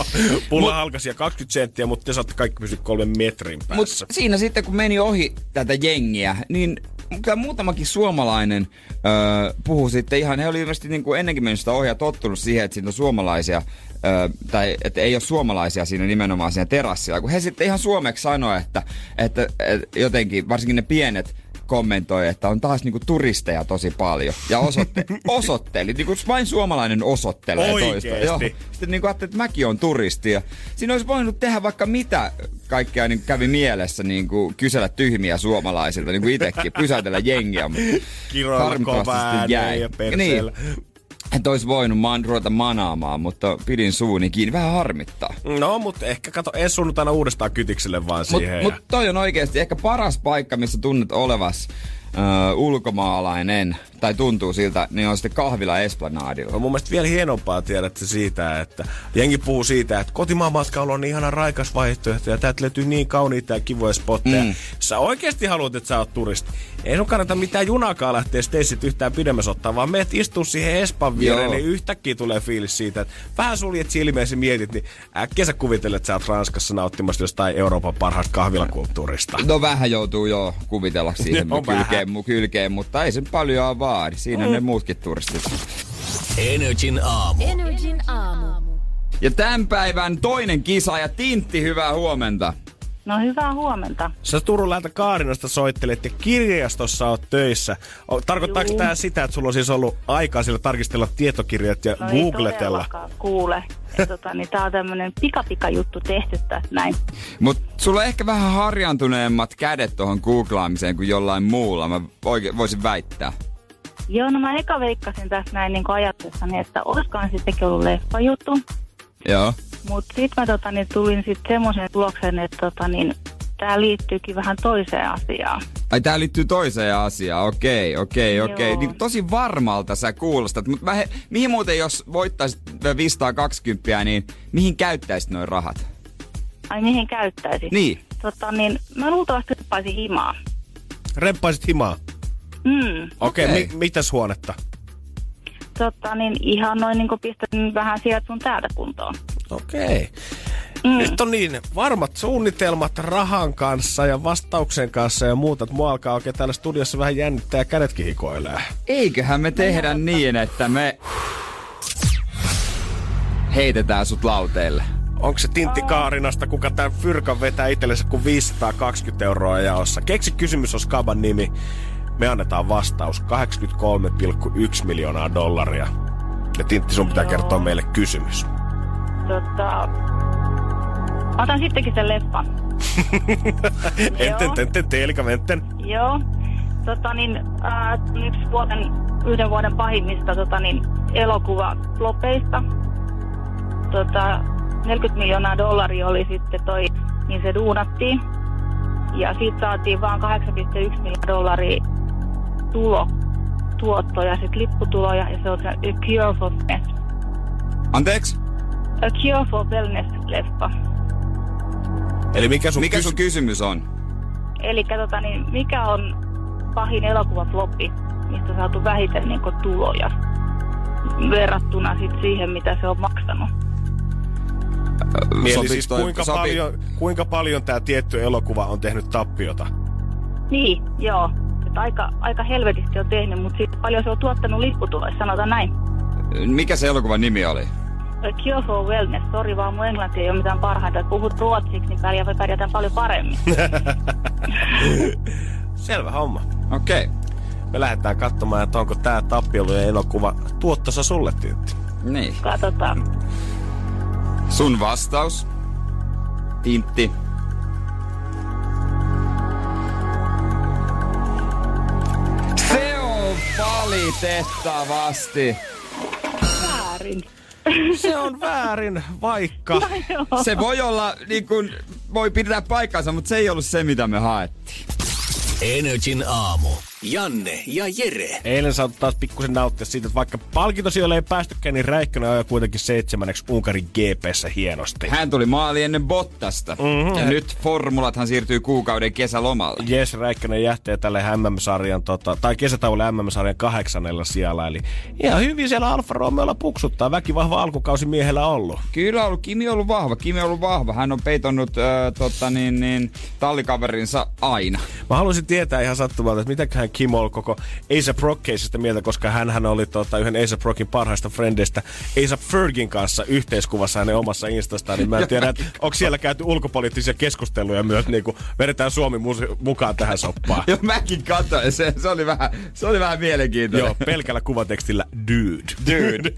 Pulla halkasia 20 senttiä, mutta te saatte kaikki pysyä kolmen metrin Mutta päässä. siinä sitten, kun meni ohi tätä jengiä, niin kyllä muutamakin suomalainen öö, puhui sitten ihan, he oli ilmeisesti niin kuin ennenkin mennyt sitä ohi ja tottunut siihen, että siinä on suomalaisia, öö, tai että ei ole suomalaisia siinä nimenomaan siinä terassilla, kun he sitten ihan suomeksi sanoi, että, että, että jotenkin, varsinkin ne pienet, kommentoi, että on taas niinku turisteja tosi paljon. Ja osoitte, osoitteli, niinku vain suomalainen osoittelee toista. Oikeesti? Joo. Sitten niinku ajattelin, että mäkin on turisti. Ja siinä olisi voinut tehdä vaikka mitä kaikkea niin kävi mielessä niin kuin kysellä tyhmiä suomalaisilta, niin kuin itsekin, pysäytellä jengiä, mutta harmittavasti ääneen ja perseellä. Niin. Että olisi voinut man, ruveta manaamaan, mutta pidin suuni kiinni. Vähän harmittaa. No, mutta ehkä kato, ei sunut aina uudestaan kytikselle vaan Mutta siihen. mut ja- toi on oikeasti ehkä paras paikka, missä tunnet olevas ö, ulkomaalainen, tai tuntuu siltä, niin on sitten kahvila Esplanadilla. on mun mielestä vielä hienompaa tiedätte siitä, että jengi puhuu siitä, että kotimaan matkailu on niin ihana raikas vaihtoehto ja täältä löytyy niin kauniita ja kivoja spotteja. Mm. Sä oikeasti haluat, että sä oot turisti, ei sun kannata mitään junakaan lähteä Staceit yhtään pidemmässä ottaa, vaan meet istua siihen Espan viereen, niin yhtäkkiä tulee fiilis siitä, että vähän suljet silmiäsi ja mietit, niin äkkiä sä kuvittelet, että sä oot Ranskassa nauttimassa jostain Euroopan parhaasta kahvilakulttuurista. No vähän joutuu jo kuvitella siihen vähän. Kylkeen, mu- kylkeen, mutta ei sen paljon vaadi. Siinä mm. ne muutkin turistit. Energin aamu. Energin aamu. Ja tämän päivän toinen kisa ja Tintti, hyvää huomenta. No hyvää huomenta. Sä Turun läheltä Kaarinasta soittelet ja kirjastossa oot töissä. O- Tarkoittaako Juu. tämä sitä, että sulla on siis ollut aikaa sillä tarkistella tietokirjat ja No googletella? ei kuule. Ja tota, niin tää on tämmönen pikapika juttu tehty tässä näin. Mutta sulla on ehkä vähän harjaantuneemmat kädet tuohon googlaamiseen kuin jollain muulla, mä oikein voisin väittää. Joo, no mä eka veikkasin tässä näin niin ajatuksessani, että olisikohan sittenkin ollut leffajuttu. Joo. Mutta sitten mä tota, niin tulin sitten semmoisen tuloksen, että tota, niin, tämä liittyykin vähän toiseen asiaan. Ai tää liittyy toiseen asiaan, okei, okei, okei. Joo. Niin tosi varmalta sä kuulostat, mutta he, mihin muuten jos voittaisit 520, niin mihin käyttäisit noin rahat? Ai mihin käyttäisi? Niin. Tota, niin, mä luultavasti hyppäisin himaa. Remppaisit himaa? Mm. Okei, okay, Okei. mi- mitäs huonetta? Tota, niin ihan noin niin pistän vähän sieltä sun täältä kuntoon. Okei. Okay. Mm. Nyt on niin varmat suunnitelmat rahan kanssa ja vastauksen kanssa ja muuta, että mua alkaa oikein täällä studiossa vähän jännittää ja kädetkin hikoilee. Eiköhän me tehdä niin, että me heitetään sut lauteille. Onko se Tintti Kaarinasta, kuka tää fyrkan vetää itsellensä kuin 520 euroa jaossa? Keksi kysymys on Skaban nimi. Me annetaan vastaus 83,1 miljoonaa dollaria. Ja Tintti, sun pitää Joo. kertoa meille kysymys. Tota, otan sittenkin sen leffan. Enten, tenten, telkamenten. Joo. Tota niin, äh, yksi vuoden, yhden vuoden pahimmista tota niin, elokuvaflopeista. Tota, 40 miljoonaa dollaria oli sitten toi, niin se duunattiin. Ja siitä saatiin vaan 8,1 miljoonaa dollaria tulo, tuottoja, sitten lipputuloja, ja se on se A Cure for. Anteeksi? A Cure for Wellness-leffa. Eli mikä sun, Mikä kys- sun kysymys on? Eli tota, niin, mikä on pahin elokuvafloppi, mistä on saatu vähiten niin tuloja verrattuna sit siihen, mitä se on maksanut? Eli Sopiks siis toi- kuinka, sopi- paljon, kuinka paljon tämä tietty elokuva on tehnyt tappiota? Niin, joo. Et aika, aika helvetisti on tehnyt, mutta sitten paljon se on tuottanut lipputuloissa, sanotaan näin. Mikä se elokuvan nimi oli? A Cure for Wellness, sori vaan mun englanti ei ole mitään parhaita. Puhut ruotsiksi, niin pärjää, pärjätään paljon paremmin. Selvä homma. Okei. Okay. Me lähdetään katsomaan, että onko tämä tappiollinen elokuva tuottossa sulle, Tintti. Niin. Katsotaan. Sun vastaus. Tintti. Se on valitettavasti. Väärin. Se on väärin, vaikka... Joo. Se voi olla, niin kuin, voi pitää paikkansa, mutta se ei ollut se, mitä me haettiin. Energin aamu. Janne ja Jere. Eilen saatu taas pikkusen nauttia siitä, että vaikka palkintosijoille ei päästykään, niin Räikkönen ajoi kuitenkin seitsemänneksi Unkarin GPssä hienosti. Hän tuli maali ennen Bottasta. Mm-hmm. Ja nyt formulathan siirtyy kuukauden kesälomalle. Jes Räikkönen jähtee tälle MM-sarjan, tota, tai kesätauolle MM-sarjan kahdeksannella sijalla. Eli ihan hyvin siellä Alfa Romeolla puksuttaa. Väkivahva alkukausi miehellä ollut. Kyllä on ollut, Kimi on ollut vahva, Kimi on ollut vahva. Hän on peitonnut äh, tota, niin, niin, tallikaverinsa aina. Mä haluaisin tietää ihan sattumalta, että mitäköhän Kim on koko A$AP Rock-keisistä mieltä, koska hän oli tota, yhden A$AP Rockin parhaista frendeistä A$AP Fergin kanssa yhteiskuvassa hänen omassa instastaan, niin mä en tiedä, että onko siellä käyty ulkopoliittisia keskusteluja myös, niin kuin vedetään Suomi mukaan tähän soppaan. Joo, mäkin katsoin. Se, se, oli vähän, se oli vähän mielenkiintoinen. Joo, pelkällä kuvatekstillä dude. Dude.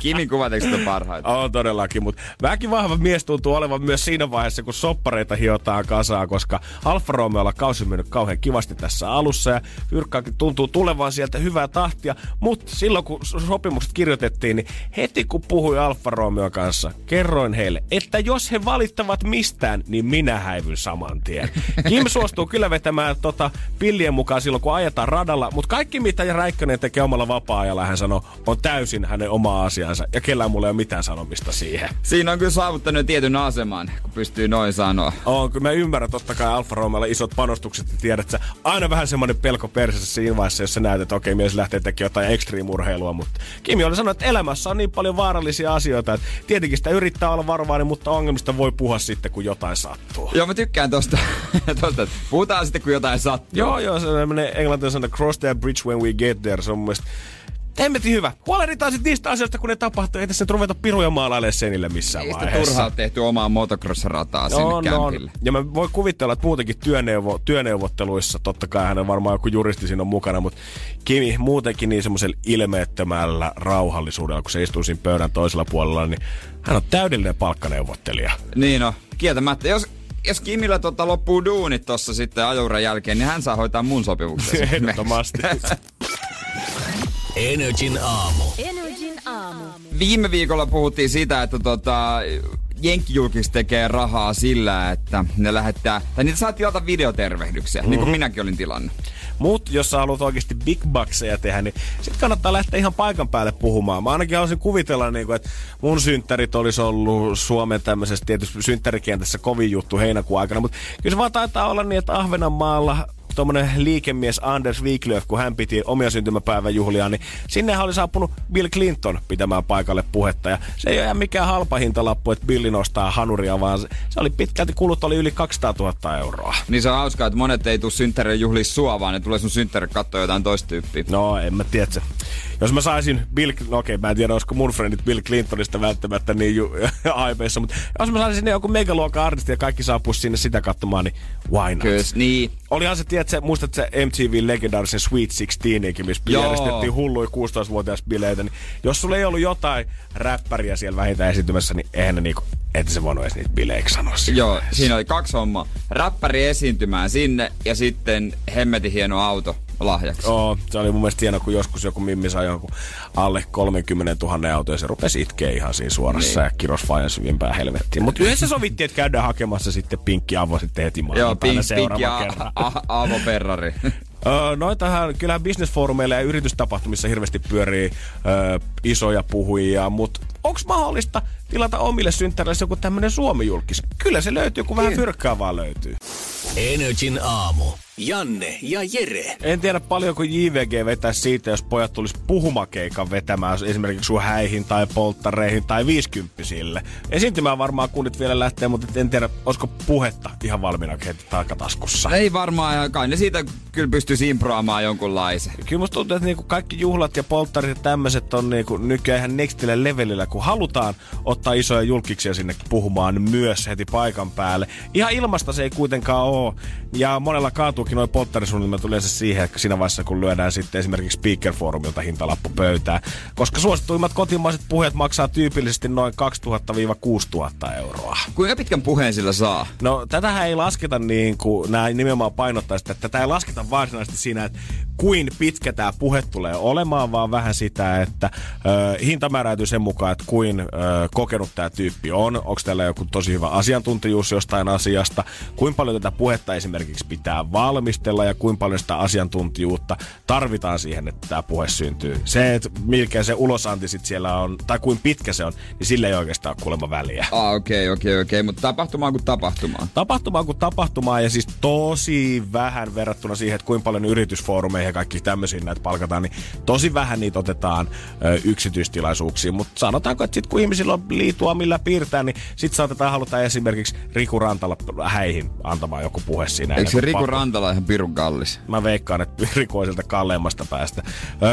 Kimin kuvatekstit on parhaita. On todellakin, mutta väkivahva mies tuntuu olevan myös siinä vaiheessa, kun soppareita hiotaan kasaan, koska Alfa Romeolla kausi on mennyt kauhean kivasti tässä alussa ja Fyrkkaakin tuntuu tulevan sieltä hyvää tahtia, mutta silloin kun sopimukset kirjoitettiin, niin heti kun puhui Alfa Romeo kanssa, kerroin heille, että jos he valittavat mistään, niin minä häivyn saman tien. Kim suostuu kyllä vetämään tota pillien mukaan silloin, kun ajetaan radalla, mutta kaikki mitä Räikkönen tekee omalla vapaa-ajalla, hän sanoo, on täysin hänen oma asiansa ja kellään mulla ei ole mitään sanomista siihen. Siinä on kyllä saavuttanut tietyn aseman, kun pystyy noin sanoa. On, kyllä mä ymmärrän totta kai Alfa Romeolla isot panostukset ja tiedät, että sä aina vähän semmoinen pelko persessä siinä vaiheessa, jos sä näet, että okei, mies lähtee tekemään jotain ekstriimurheilua, mutta Kimi oli sanonut, että elämässä on niin paljon vaarallisia asioita, että tietenkin sitä yrittää olla varovainen, mutta ongelmista voi puhua sitten, kun jotain sattuu. Joo, mä tykkään tosta, tosta että puhutaan sitten, kun jotain sattuu. Joo, joo, se on englantilainen cross that bridge when we get there, se on mun mielestä Hemmetin hyvä. Huolehditaan sitten niistä asioista, kun ne tapahtuu. Ei tässä nyt ruveta piruja maalailemaan senille missään Ei sitä vaiheessa. turhaa tehty omaa motocross-rataa sinne On, on. kämpille. Ja mä voin kuvitella, että muutenkin työneuvo, työneuvotteluissa, totta kai hänen varmaan joku juristi siinä on mukana, mutta Kimi muutenkin niin semmoisella ilmeettömällä rauhallisuudella, kun se istuu siinä pöydän toisella puolella, niin hän on täydellinen palkkaneuvottelija. Niin no, kieltämättä. Jos, jos Kimillä tota loppuu duunit tossa sitten ajuran jälkeen, niin hän saa hoitaa mun sopimuksen. Ehdottomasti. Energin aamu. Energin aamu. Viime viikolla puhuttiin siitä, että tota, jenkkijulkis tekee rahaa sillä, että ne lähettää, tai niitä saa tilata videotervehdyksiä, mm-hmm. niin kuin minäkin olin tilannut. Mutta jos sä haluat oikeasti big buckseja tehdä, niin sit kannattaa lähteä ihan paikan päälle puhumaan. Mä ainakin haluaisin kuvitella, niin kuin, että mun synttärit olisi ollut Suomen tämmöisessä tietysti synttärikentässä kovin juttu heinäkuun aikana, mutta kyllä se vaan taitaa olla niin, että Ahvenanmaalla tuommoinen liikemies Anders Wiklöf, kun hän piti omia syntymäpäiväjuhliaan, niin sinne oli saapunut Bill Clinton pitämään paikalle puhetta. Ja se ei ole ihan mikään halpa hintalappu, että Billi nostaa hanuria, vaan se, se oli pitkälti kulut oli yli 200 000 euroa. Niin se on hauskaa, että monet ei tule synttärin juhliin sua, vaan ne tulee sun synttärin katsoa jotain toista tyyppiä. No, en mä tiedä. Jos mä saisin Bill, no okei, mä en tiedä, olisiko mun friendit Bill Clintonista välttämättä niin ju, aipeissa, mutta jos mä saisin sinne joku megaluokan artisti ja kaikki saapuisi sinne sitä katsomaan, niin why not? Kyllä, niin. Olihan se, tiedätkö, muistat se MTV legendaarisen Sweet 16 missä Joo. järjestettiin hulluja 16-vuotias bileitä, niin jos sulla ei ollut jotain räppäriä siellä vähintään esiintymässä, niin eihän ne niinku, et se voinut edes niitä bileiksi sanoa. siinä Joo, vaiheessa. siinä oli kaksi hommaa. Räppäri esiintymään sinne ja sitten hemmetin hieno auto lahjaksi. Oo, se oli mun mielestä hieno, kun joskus joku mimmi sai jonkun alle 30 000 auto ja se rupesi itkeä ihan siinä suorassa niin. ja kiros vajan syvimpään helvettiin. Mutta yhdessä sovittiin, että käydään hakemassa sitten pinkki avo sitten heti Joo, pink, pink seuraavan ja kerran. a- a- Aavo Ferrari. Noitahan, kyllähän bisnesfoorumeilla ja yritystapahtumissa hirveästi pyörii öö, isoja puhujia, mutta onko mahdollista tilata omille synttäreille joku tämmönen Suomi-julkis? Kyllä se löytyy, kun vähän fyrkkää vaan löytyy. Energin aamu. Janne ja Jere. En tiedä paljonko JVG vetää siitä, jos pojat tulisi puhumakeikan vetämään esimerkiksi sun häihin tai polttareihin tai viisikymppisille. Esiintymään varmaan kunnit vielä lähtee, mutta en tiedä, olisiko puhetta ihan valmiina heti takataskussa. Ei varmaan, ja kai ne siitä kyllä pystyisi improamaan jonkunlaisen. Kyllä musta tuntuu, että niinku kaikki juhlat ja polttarit ja tämmöiset on niinku nykyään ihan nextille levelillä, kun halutaan ottaa isoja julkiksia sinne puhumaan myös heti paikan päälle. Ihan ilmasta se ei kuitenkaan ole. Ja monella kaatuukin noin polttarisuunnitelmat yleensä siihen, että siinä vaiheessa kun lyödään sitten esimerkiksi Speaker-foorumilta hintalappu pöytään. Koska suosituimmat kotimaiset puheet maksaa tyypillisesti noin 2000-6000 euroa. Kuinka pitkän puheen sillä saa? No tätähän ei lasketa niin kuin nämä nimenomaan painottaa sitä, että tätä ei lasketa varsinaisesti siinä, että kuin pitkä tämä puhe tulee olemaan, vaan vähän sitä, että ö, hinta määräytyy sen mukaan, että kuin ö, kokenut tämä tyyppi on, onko tällä joku tosi hyvä asiantuntijuus jostain asiasta, kuinka paljon tätä puhetta esimerkiksi pitää valmistella ja kuinka paljon sitä asiantuntijuutta tarvitaan siihen, että tämä puhe syntyy. Se, että mikä se ulosanti sit siellä on, tai kuin pitkä se on, niin sillä ei oikeastaan ole kuulemma väliä. Ah, okei, okay, okei, okay, okei, okay. mutta tapahtumaan kuin tapahtumaan. Tapahtumaa kuin tapahtumaa ja siis tosi vähän verrattuna siihen, että kuinka paljon yritysfoorumeihin ja kaikki tämmöisiin näitä palkataan, niin tosi vähän niitä otetaan ö, yksityistilaisuuksiin. Mutta sanotaanko, että sit kun ihmisillä on liitua millä piirtää, niin sit saatetaan haluta esimerkiksi Riku Rantala häihin antamaan joku puhe siinä. Eikö se Riku pakko- Rantala ihan pirun kallis? Mä veikkaan, että Riku on sieltä kalleimmasta päästä.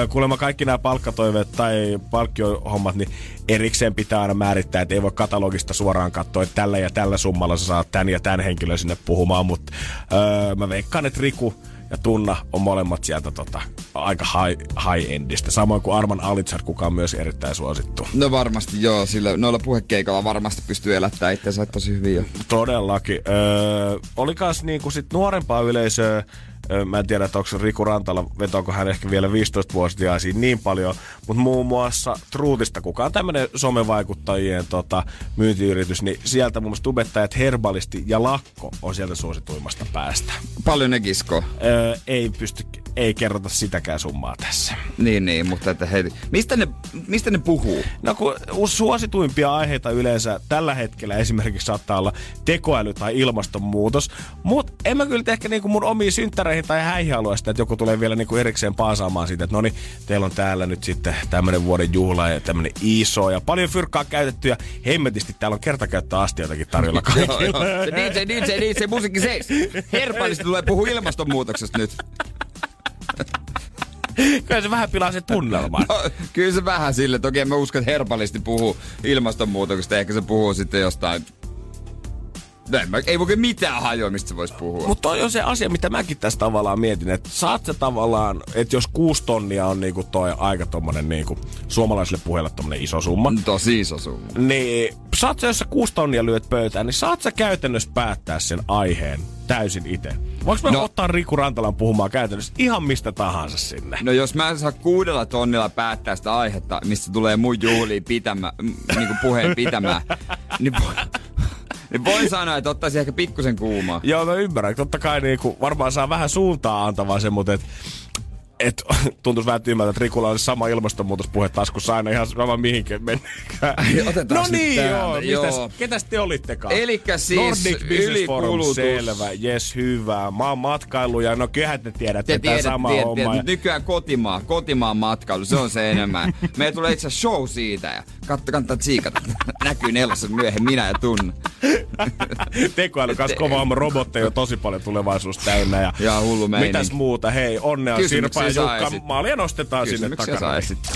Kuulemma kaikki nämä palkkatoiveet tai palkkiohommat, niin erikseen pitää aina määrittää, että ei voi katalogista suoraan katsoa, että tällä ja tällä summalla sä saat tän ja tän henkilön sinne puhumaan, mutta öö, mä veikkaan, että Riku ja Tunna on molemmat sieltä tota, aika high, high-endistä. Samoin kuin Arman Alitsar, kuka on myös erittäin suosittu. No varmasti joo, sillä noilla puhekeikalla varmasti pystyy elättämään itsensä tosi hyvin jo. Todellakin. Öö, oli kans niinku sit nuorempaa yleisöä, öö, mä en tiedä, että onko Riku Rantala, vetoako hän ehkä vielä 15-vuotiaisiin niin paljon, mutta muun muassa Truutista, kuka on tämmönen somevaikuttajien tota, myyntiyritys, niin sieltä muun muassa tubettajat Herbalisti ja Lakko on sieltä suosituimmasta päästä. Paljon ne kiskoo. Öö, ei pysty, ei kerrota sitäkään summaa tässä. Niin, niin, mutta että hei, mistä ne, mistä ne puhuu? No kun suosituimpia aiheita yleensä tällä hetkellä esimerkiksi saattaa olla tekoäly tai ilmastonmuutos, mutta en mä kyllä ehkä niinku mun omiin synttäreihin tai sitä, että joku tulee vielä niinku erikseen paasaamaan siitä, että no niin, teillä on täällä nyt sitten tämmönen vuoden juhla ja tämmönen iso ja paljon fyrkkaa käytetty ja hemmetisti täällä on kertakäyttöastioitakin tarjolla kaikille. Se DJ, DJ, DJ, musiikki seis. Herpallisesti tulee puhua ilmastonmuutoksesta nyt. Kyllä se vähän pilaa se tunnelman. No, kyllä se vähän sille. Toki en mä usko, että herpallisesti puhuu ilmastonmuutoksesta. Ehkä se puhuu sitten jostain... No, en mä, ei voi mitään hajoa, mistä se voisi puhua. Mutta toi on se asia, mitä mäkin tässä tavallaan mietin, että saat sä tavallaan, että jos kuusi tonnia on niinku toi aika tommonen niinku suomalaisille puheelle tommonen iso summa, Tosi iso summa. niin saat sä, jos sä kuusi tonnia lyöt pöytään, niin saat sä käytännössä päättää sen aiheen täysin itse. Voinko mä No. ottaa Riku Rantalan puhumaan käytännössä ihan mistä tahansa sinne? No jos mä en saa kuudella tonnilla päättää sitä aihetta, mistä tulee mun juhliin pitämä, niinku puheen pitämään, niin, niin voin sanoa, että ottaisi ehkä pikkusen kuumaa. Joo, mä ymmärrän. Totta kai niinku, varmaan saa vähän suuntaa antavaa sen, mutta et, et, tuntuisi vähän tyhmältä, että Rikulla olisi sama ilmastonmuutospuhe taskussa aina ihan sama mihinkin mennään. Otetaan no niin, tää. joo. Mistäs, Joo. ketäs te olittekaan? Elikkä siis Nordic Business Forum, selvä, jes, hyvä. Mä oon matkailu ja no kyllähän te tiedätte, Te tiedät, sama tiedät, homma. tiedät, ja- nykyään kotimaa, kotimaan matkailu, se on se enemmän. Meillä tulee itse show siitä ja katso, kannattaa tsiikata. Näkyy nelossa myöhemmin, minä ja Tunne. Tekoäly kanssa kova homma, robotteja on tosi paljon tulevaisuus täynnä. Ja, Ja hullu meininki. Mitäs muuta? Hei, onnea Sirpa ja Jukka. Maalia nostetaan sinne Kysymyksiä saa takana. esittää.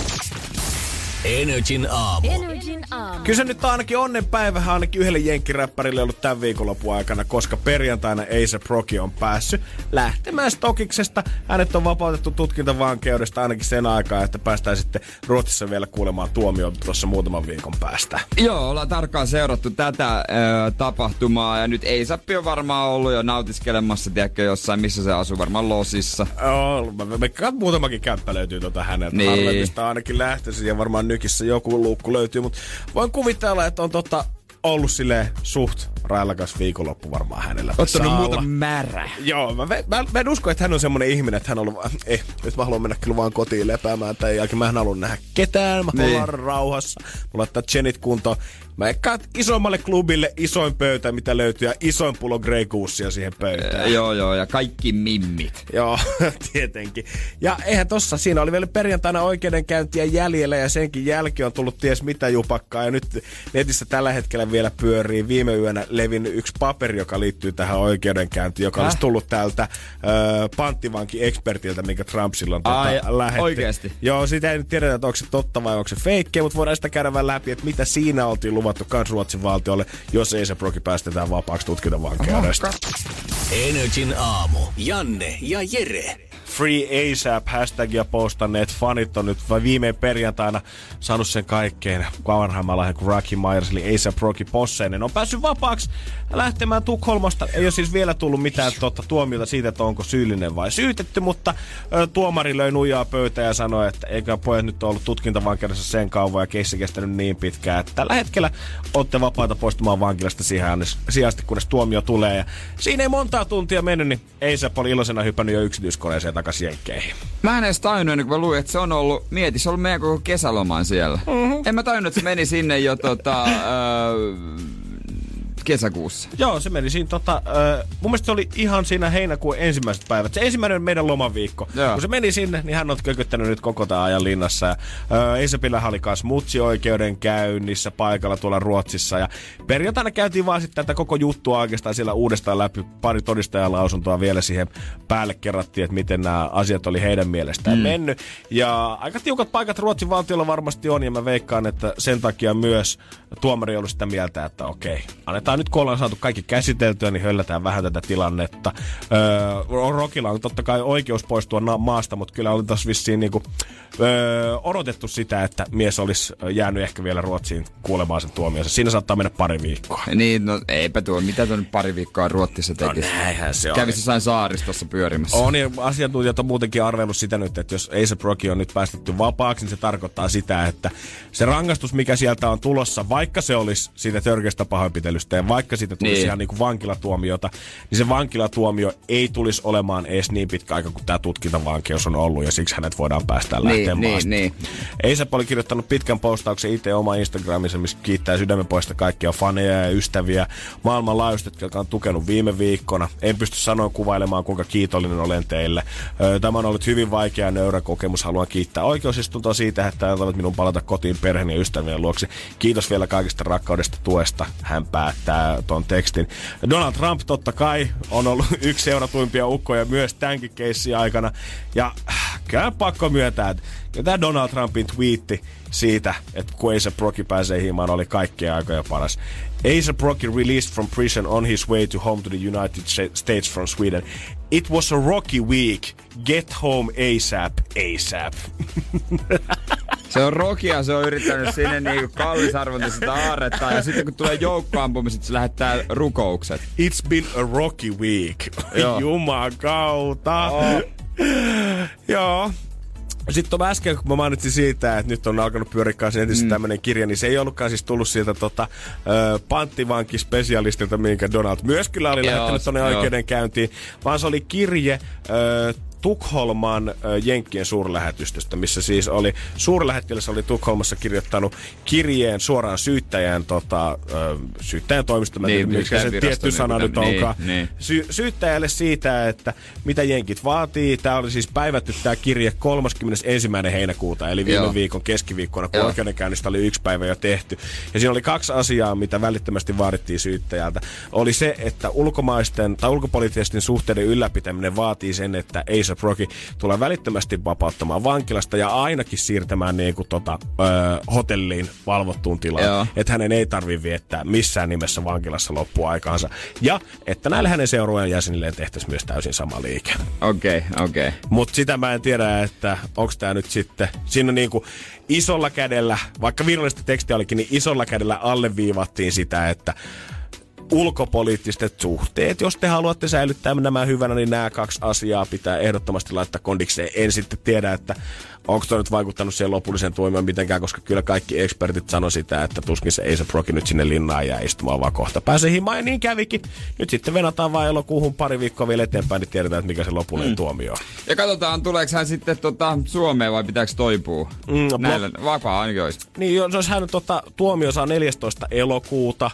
Energin aamu. Energin aamu. Kyllä se nyt on ainakin onnenpäivä ainakin yhdelle jenkkiräppärille ollut tämän viikonlopun aikana, koska perjantaina A$AP Rocky on päässyt lähtemään Stokiksesta. Hänet on vapautettu tutkintavankeudesta ainakin sen aikaa, että päästään sitten Ruotsissa vielä kuulemaan tuomio tuossa muutaman viikon päästä. Joo, ollaan tarkkaan seurattu tätä ö, tapahtumaa ja nyt Eisappi on varmaan ollut jo nautiskelemassa, tiedätkö, jossain, missä se asuu, varmaan Losissa. Oh, mä, mä, mä, muutamakin kämppä löytyy tuota häneltä. Niin. Harvemista ainakin lähtöisin ja varmaan nykissä joku luukku löytyy, mutta voin kuvitella, että on tota ollut silleen suht railakas viikonloppu varmaan hänellä. Ottanut muuta märä. Joo, mä, mä, mä, en usko, että hän on semmonen ihminen, että hän on ollut, eh, nyt mä haluan mennä kyllä vaan kotiin lepäämään tämän jälkeen. Mä en halua nähdä ketään, mä haluan Niin. rauhassa. Mä laittaa Jenit kuntoon. Mä ekkaan isommalle klubille isoin pöytä, mitä löytyy, ja isoin pullo Grey Goosea siihen pöytään. Joo, joo, ja kaikki mimmit. Joo, tietenkin. Ja eihän tossa, siinä oli vielä perjantaina oikeudenkäyntiä jäljellä ja senkin jälkeen on tullut ties mitä jupakkaa. Ja nyt netissä tällä hetkellä vielä pyörii viime yönä levinnyt yksi paperi, joka liittyy tähän oikeudenkäyntiin, joka Häh? olisi tullut tältä ö, panttivanki-ekspertiltä, minkä Trump silloin tota, Ai, lähetti. oikeesti? Joo, sitä ei nyt tiedetä, että onko se totta vai onko se feikkiä, mutta voidaan sitä käydä vähän läpi, että mitä siinä oltiin luvattu kans Ruotsin valtiolle, jos ei se proki päästetään vapaaksi tutkintavankeudesta. Energin aamu. Janne ja Jere. Free ASAP hashtagia postanneet fanit on nyt vai viimein perjantaina saanut sen kaikkein vanhemman lahjan kuin Rocky Myers, eli ASAP Rocky Posseinen. On päässyt vapaaksi lähtemään Tukholmasta. Ei ole siis vielä tullut mitään totta tuomiota siitä, että onko syyllinen vai syytetty, mutta ö, tuomari löi nuijaa pöytään ja sanoi, että eikä pojat nyt ollut tutkintavankeudessa sen kauan ja keissi kestänyt niin pitkään, että tällä hetkellä olette vapaita poistumaan vankilasta siihen sijasti, kunnes tuomio tulee. Ja siinä ei montaa tuntia mennyt, niin ASAP oli iloisena hypännyt jo yksityiskoneeseen takaisin jenkkeihin. Mä en edes tajunnut ennen kuin mä luin, että se on ollut, mieti, se on ollut meidän koko kesäloman siellä. Mm-hmm. En mä tajunnut, että se meni sinne jo tota, öö, kesäkuussa. Joo, se meni siinä tota, äh, mun mielestä se oli ihan siinä heinäkuun ensimmäiset päivät. Se ensimmäinen meidän lomaviikko. Joo. Kun se meni sinne, niin hän on kököttänyt nyt koko tämän ajan linnassa. Ja, äh, Isabella oli kanssa mutsi oikeudenkäynnissä paikalla tuolla Ruotsissa. Ja perjantaina käytiin vaan sitten tätä koko juttua oikeastaan siellä uudestaan läpi. Pari todistajalausuntoa vielä siihen päälle kerrattiin, että miten nämä asiat oli heidän mielestään mm. mennyt. Ja aika tiukat paikat Ruotsin valtiolla varmasti on, ja mä veikkaan, että sen takia myös tuomari ollut sitä mieltä, että okei, annetaan nyt kun ollaan saatu kaikki käsiteltyä, niin höllätään vähän tätä tilannetta. Öö, Rokilla on totta kai oikeus poistua na- maasta, mutta kyllä oli taas vissiin niinku, öö, odotettu sitä, että mies olisi jäänyt ehkä vielä Ruotsiin kuulemaan sen tuomionsa. Siinä saattaa mennä pari viikkoa. Niin, no eipä tuo, mitä tuo nyt pari viikkoa Ruotsissa tekisi? No näinhän se on. Kävisi jossain saaristossa pyörimässä. On ja asiantuntijat on muutenkin arvellut sitä nyt, että jos A$AP Rocky on nyt päästetty vapaaksi, niin se tarkoittaa sitä, että se rangaistus, mikä sieltä on tulossa, vaikka se olisi siitä törkeästä pahoinpitelystä ja vaikka siitä tulisi Niin. ihan niin kuin vankilatuomiota, niin se vankilatuomio ei tulisi olemaan edes niin pitkä aika kuin tämä tutkintavankeus on ollut ja siksi hänet voidaan päästää Niin, lähtemään niin, maasta. niin. A$AP oli kirjoittanut pitkän postauksen itse oma Instagramissa, missä kiittää sydämen puolesta kaikkia faneja ja ystäviä maailmanlaajuisesti, jotka on tukenut viime viikkona. En pysty sanoa kuvailemaan, kuinka kiitollinen olen teille. Tämä on ollut hyvin vaikea nöyrä kokemus. Haluan kiittää oikeusistuntoa siitä, että antavat minun palata kotiin perheen ja ystävien luokse. Kiitos vielä kaikista rakkaudesta tuesta. Hän päättää ton tekstin. Donald Trump totta kai on ollut yksi seuratuimpia ukkoja myös tämänkin keissin aikana. Ja äh, kyllä pakko myöntää, että tämä Donald Trumpin twiitti siitä, että kun A$AP Rocky pääsee himaan, oli kaikkien aikoja paras. A$AP Rocky released from prison on his way to home to the United Sta- States from Sweden. It was a rocky week. Get home ASAP, ASAP. Se on Rokia, se on yrittänyt sinne niinku kallisarvontista aarrettaa ja sitten kun tulee joukkoampumiset, se lähettää rukoukset. It's been a rocky week. Joo. Jumakauta. Joo. Sitten tuon äsken, kun mä mainitsin siitä, että nyt on alkanut pyöriä kanssa netissä mm. tämmönen kirja, niin se ei ollutkaan siis tullut sieltä tota, ö, panttivankispesialistilta, minkä Donald myös kyllä oli Joo, lähettänyt tonne joo. oikeudenkäyntiin, vaan se oli kirje ö, Tukholman Jenkkien suurlähetystöstä, missä siis oli, suurlähettiläs oli Tukholmassa kirjoittanut kirjeen suoraan syyttäjän, tota, syyttäjän en Niin, mikä se tietty virasto, sana niin, nyt onkaan, niin. Sy- syyttäjälle siitä, että mitä jenkit vaatii. Tämä oli siis päivätty tämä kirje 31. heinäkuuta, eli viime Joo. viikon keskiviikkona, kun Joo. oikeudenkäynnistä oli yksi päivä jo tehty. Ja siinä oli kaksi asiaa, mitä välittömästi vaadittiin syyttäjältä. Oli se, että ulkomaisten tai ulkopoliittisten suhteiden ylläpitäminen vaatii sen, että A$AP Rocky tulee välittömästi vapauttamaan vankilasta ja ainakin siirtämään niin kuin tota, ö, hotelliin valvottuun tilaan. Että hänen ei tarvi viettää missään nimessä vankilassa loppuaikaansa. Ja että näille hänen seurueen jäsenilleen tehtäisiin myös täysin sama liike. Okei, okay, okei. Okay. Mutta sitä mä en tiedä, että onko tämä nyt sitten, siinä on niinku isolla kädellä, vaikka virallista tekstiä olikin, niin isolla kädellä alleviivattiin sitä, että ulkopoliittiset suhteet, jos te haluatte säilyttää nämä hyvänä, niin nämä kaksi asiaa pitää ehdottomasti laittaa kondikseen. En sitten tiedä, että onko toi nyt vaikuttanut siihen lopulliseen tuomioon mitenkään, koska kyllä kaikki ekspertit sano sitä, että tuskin se A$AP Rocky nyt sinne linnaan jää istumaan, vaan kohta pääsee himaan ja niin kävikin. Nyt sitten venataan vaan elokuuhun pari viikkoa vielä eteenpäin, niin tiedetään, että mikä se lopullinen mm. tuomio on. Ja katsotaan, tuleeko hän sitten tota, Suomeen vai pitääkö toipua? Mm, no, Näillä, vapaa ainakin olisi. Niin, jos jos hän tota, tuomio saa 14. elokuuta,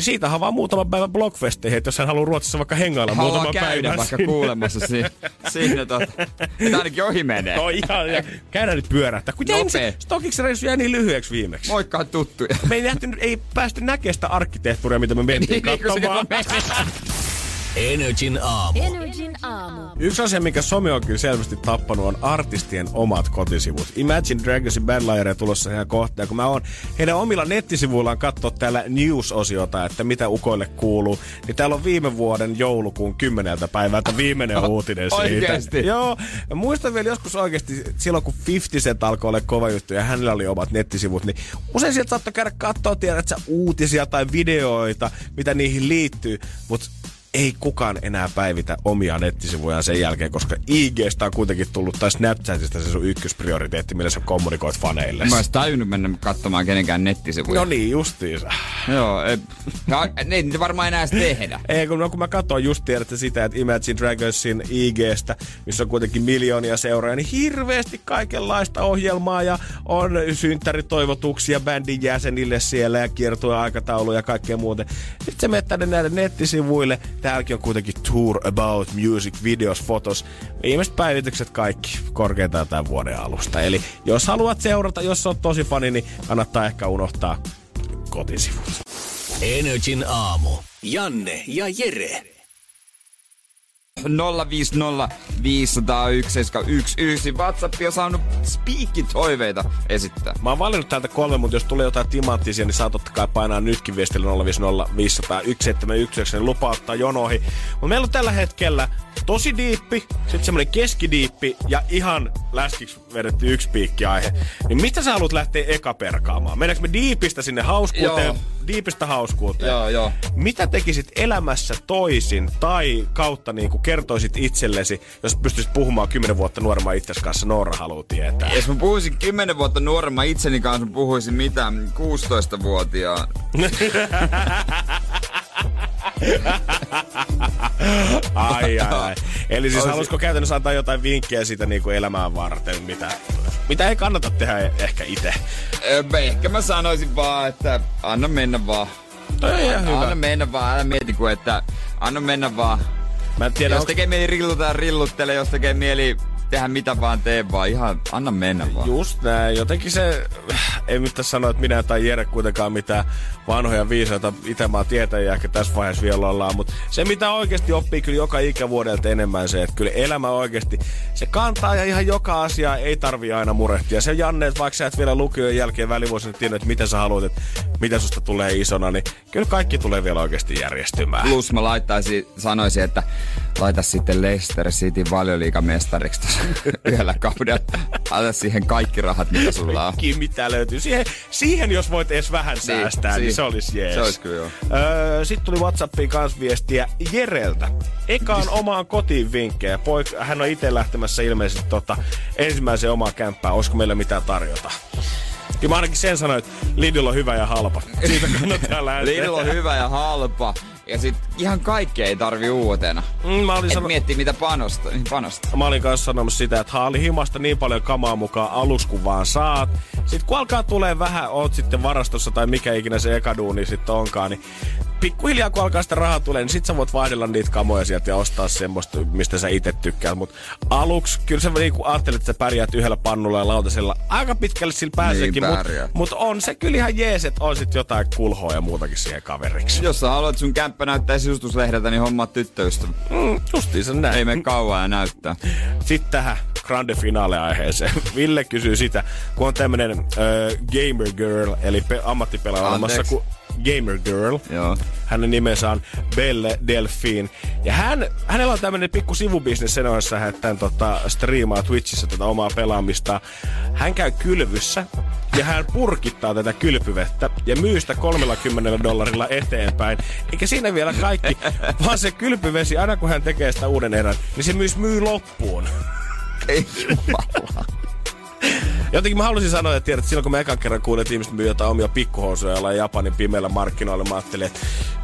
niin siitähän on vaan muutama päivä blogfesteihin, että jos hän haluaa Ruotsissa vaikka hengailla Haluaa muutama käydä päivä vaikka sinne. kuulemassa si- siinä tota, että ainakin ohi menee. No ihan, ja käydään nyt pyörähtää. Kun Nopee. Stokiksen reissu jäi niin lyhyeksi viimeksi. Moikkaa tuttuja. Me ei, nähty, ei päästy näkemään sitä arkkitehtuuria, mitä me mentiin Niin, katsomaan. Energin aamu. Energin aamu. Yksi asia, mikä some on kyllä selvästi tappanut, on artistien omat kotisivut. Imagine Dragonsin Bad Liaria tulossa ihan kohta. Kun mä oon heidän omilla nettisivuillaan katsoa täällä news-osiota, että mitä ukoille kuuluu, niin täällä on viime vuoden joulukuun kymmeneltä päivältä viimeinen uutinen siitä. Oikeesti? Joo. Mä muistan vielä joskus oikeasti silloin, kun 50 Cent alkoi olla kova juttu ja hänellä oli omat nettisivut, niin usein sieltä saattoi käydä katsoa, tiedät sä, uutisia tai videoita, mitä niihin liittyy, mutta ei kukaan enää päivitä omia nettisivujaan sen jälkeen, koska IGstä on kuitenkin tullut, tai Snapchatista se sun ykkösprioriteetti, millä sä kommunikoit faneille. Mä ois tajunnut mennä katsomaan kenenkään nettisivuja. No niin, justiinsa. Joo, ei, no, ei niitä varmaan enää edes tehdä. Ei, kun, no, kun mä katsoin just tiedätte sitä, että Imagine Dragonsin IGstä, missä on kuitenkin miljoonia seuraajia, niin hirveästi kaikenlaista ohjelmaa ja on synttäritoivotuksia bändin jäsenille siellä ja kiertoja aikatauluja ja kaikkea muuta. Sitten se menee tänne näille nettisivuille. Täälläkin on kuitenkin Tour About Music, videos, fotos. Viimeiset päivitykset kaikki korkeintaan tämän vuoden alusta. Eli jos haluat seurata, jos on tosi fani, niin kannattaa ehkä unohtaa kotisivut. Energin aamu. Janne ja Jere. 050 501 719. WhatsApp on saanut spiikkitoiveita esittää. Mä oon valinnut täältä kolme, mutta jos tulee jotain timanttisia, niin saa totta kai painaa nytkin viestillä 050 500 1719, niin lupaa ottaa jonoihin. Mutta meillä on tällä hetkellä tosi diippi, sitten semmonen keskidiippi ja ihan läskiksi vedetty yksi piikki-aihe. Niin mistä sä haluat lähteä eka perkaamaan? Mennäänkö me diipistä sinne hauskuuteen? Joo. Diipistä hauskuuteen. Joo, joo. Mitä tekisit elämässä toisin tai kautta niin kuin kertoisit itsellesi, jos pystyisit puhumaan 10 vuotta nuoremman itsesi kanssa? Noora haluaa tietää. Jos mä puhuisin 10 vuotta nuoremman itseni kanssa, mä puhuisin mitä 16-vuotiaan. Ai, ai, ai. Eli siis haluaisiko käytännössä antaa jotain vinkkejä siitä niin kuin elämään varten, mitä, mitä ei kannata tehdä ehkä itse? Ehkä mä sanoisin vaan, että anna mennä vaan. Toi hyvä. Anna mennä vaan, älä mieti kuin, että anna mennä vaan. Mä en tiedä, Jos tekee mieli rilluta ja rilluttele, jos tekee mieli tehdä mitä vaan, tee vaan. Ihan anna mennä vaan. Just näin. Jotenkin se, ei nyt tässä sano, että minä tai Jere kuitenkaan mitään vanhoja viisaita Itämaan tietäjiä ehkä tässä vaiheessa vielä ollaan, mutta se mitä oikeasti oppii kyllä joka ikävuodelta enemmän se, että kyllä elämä oikeasti, se kantaa ja ihan joka asia ei tarvi aina murehtia. Se Janne, että vaikka sä et vielä lukion jälkeen välivuosina tiennyt, että mitä sä haluat, että mitä susta tulee isona, niin kyllä kaikki tulee vielä oikeasti järjestymään. Plus mä laittaisin, sanoisin, että laita sitten Leicester City valioliikamestariksi tuossa yhdellä kaudella. Ota siihen kaikki rahat, mitä sulla on. Kaikki mitä löytyy. Siihen, siihen jos voit edes vähän säästää, niin, si- niin se olisi jees. se olisi kyllä joo. Öö, Sitten tuli Whatsappiin kans viestiä Jereltä. Ekaan omaan kotiin vinkkejä. Poik, hän on itse lähtemässä ilmeisesti tota, ensimmäiseen omaan kämppään. Olisiko meillä mitään tarjota? Kyllä mä ainakin sen sanoin, että Lidl on hyvä ja halpa. Siitä kannattaa lähteä. Lidl on hyvä ja halpa. Ja sit ihan kaikkea ei tarvi uutena. Mm, mä olin Et sano- miettii mitä panosta, niin panosta. Mä olin kanssa sanomassa sitä, että haali himasta niin paljon kamaa mukaan alus kun vaan saat. Sitten kun alkaa tulee vähän, oot sitten varastossa tai mikä ikinä se eka duuni sitten onkaan, niin pikkuhiljaa kun alkaa sitä rahaa tulee, niin sit sä voit vaihdella niitä kamoja sieltä ja ostaa semmoista, mistä sä itse tykkäät. Mutta aluksi kyllä sä niin ajattelet, että sä pärjäät yhdellä pannulla ja lautasella. Aika pitkälle sillä pääseekin, Niin mutta mut on se kyllä ihan jees, että on sit jotain kulhoa ja muutakin siihen kaveriksi. Jos sä haluat, sun kämppä näyttää sisustuslehdeltä, niin hommaa tyttöystävä. Mm, justiinsa näin. Ei mene kauan ja näyttää. Sitten tähän grande finale-aiheeseen. Ville kysyy sitä, kun on tämmönen äh, gamer girl, eli pe- ammattipelaaja olemassa Anteeksi. Gamer girl. Joo. Hänen nimensä on Belle Delphine. Ja hän, hänellä on tämmönen pikku sivubisnes sen ohessa, että hän tota, striimaa Twitchissä tätä omaa pelaamista. Hän käy kylvyssä ja hän purkittaa tätä kylpyvettä ja myy sitä 30 dollarilla eteenpäin. Eikä siinä vielä kaikki, vaan se kylpyvesi, aina kun hän tekee sitä uuden erän, niin se myös myy loppuun. Ei jumala. Jotenkin mä haluaisin sanoa, että tiedät, silloin kun mä ekan kerran kuulin, että ihmiset myy jotain omia pikkuhousuja jollain Japanin pimeillä markkinoilla, mä ajattelin, että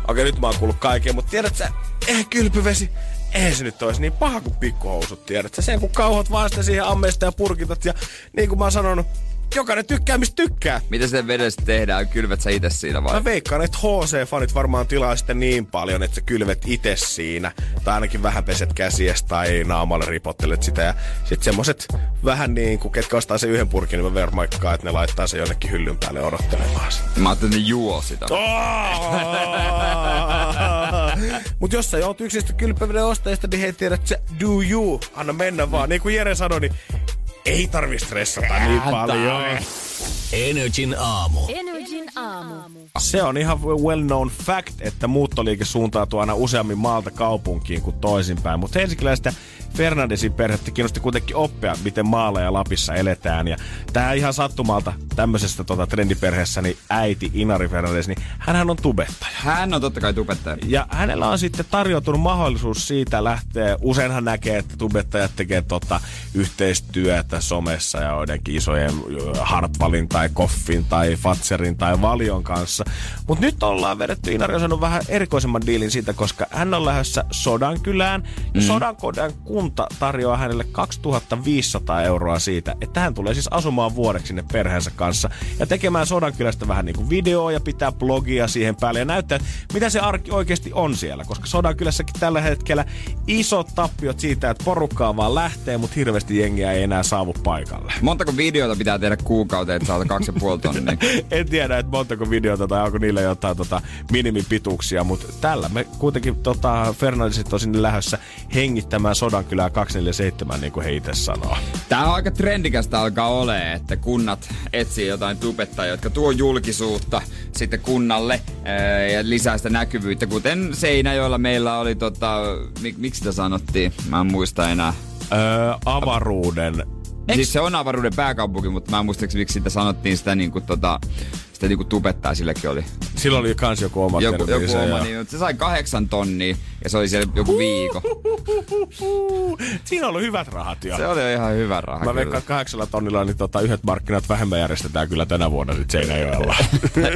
okei, nyt mä oon kuullut kaiken, mutta tiedät sä, eh kylpyvesi, eihän se nyt olisi niin paha kuin pikkuhousut, tiedät sä. Sen kun kauhot vaan sitä siihen ammeesta ja purkitat ja niin kuin mä oon sanonut, jokainen tykkää mistä tykkää. Mitä sen vedessä tehdään? Kylvät sä itse siinä vai? Mä veikkaan, että HC-fanit varmaan tilaa sitten niin paljon, että sä kylvet itse siinä. Tai ainakin vähän peset käsies tai naamalle ripottelet sitä. Ja sit semmoset vähän niin kuin, ketkä ostaa sen yhden purkin, niin mä varmaan että ne laittaa sen jonnekin hyllyn päälle odottelemaan sitä. Mä ajattelin, että ne juo sitä. Mut jos sä jout yksistä kylpyveden ostajista, niin he tiedät, että se do you. Anna mennä vaan. Niin kuin Jere sanoi, niin ei tarvi stressata niin paljon. Energin aamu. Energin aamu. Se on ihan well known fact, että muuttoliike suuntautuu aina useammin maalta kaupunkiin kuin toisinpäin. Mutta helsinkiläistä Fernandesin perhettä kiinnosti kuitenkin oppia, miten maalla ja Lapissa eletään. Ja tää ihan sattumalta tämmöisestä tota, trendiperheessä, niin äiti Inari Fernandes, niin hänhän on tubettaja. Hän on totta kai tubettaja. Ja hänellä on sitten tarjoutunut mahdollisuus siitä lähteä. Useinhan näkee, että tubettajat tekee tota yhteistyötä somessa ja joidenkin isojen ö, Hartwallin tai Koffin tai Fatserin tai Valion kanssa. Mutta nyt ollaan vedetty, Inari on saanut vähän erikoisemman diilin siitä, koska hän on lähdössä Sodankylään. Ja Mm. Sodankylän kunta tarjoaa hänelle 2500 euroa siitä, että hän tulee siis asumaan vuodeksi sinne perheensä kanssa ja tekemään Sodankylästä vähän niin kuin videoa ja pitää blogia siihen päälle ja näyttää, että mitä se arki oikeasti on siellä. Koska Sodankylässäkin tällä hetkellä isot tappiot siitä, että porukkaa vaan lähtee, mutta hirveästi jengiä ei enää saavu paikalle. Montako videota pitää tehdä kuukauteen, että saada kaksi ja puoli tonnia? en tiedä, että montako videota tai onko niillä jotain tota, minimipituuksia, mutta tällä me kuitenkin tota, Fernandesit on sinne lähdössä hengittämään Sodankylää 247, niin kuin he itse sanoo. Tää on aika trendikästä alkaa ole, että kunnat etsii jotain tubettajia, jotka tuo julkisuutta sitten kunnalle ää, ja lisää sitä näkyvyyttä, kuten Seinäjoella meillä oli tota, mik, miksi sitä sanottiin? Mä en muista enää. Öö, avaruuden Eks? Siis se on avaruuden pääkaupunki, mutta mä en muista, miksi sitä sanottiin sitä niinku tota, sitä niinku tubettaa sillekin oli. Silloin oli kans joku oma Joku, joku oma, ja- niin, se sai kahdeksan tonnia ja se oli siellä joku viikko. Siinä on ollut hyvät rahat jo. Se oli ihan hyvä raha Mä veikkaan että kahdeksalla tonnilla niin tota, yhdet markkinat vähemmän järjestetään kyllä tänä vuonna nyt Seinäjoella.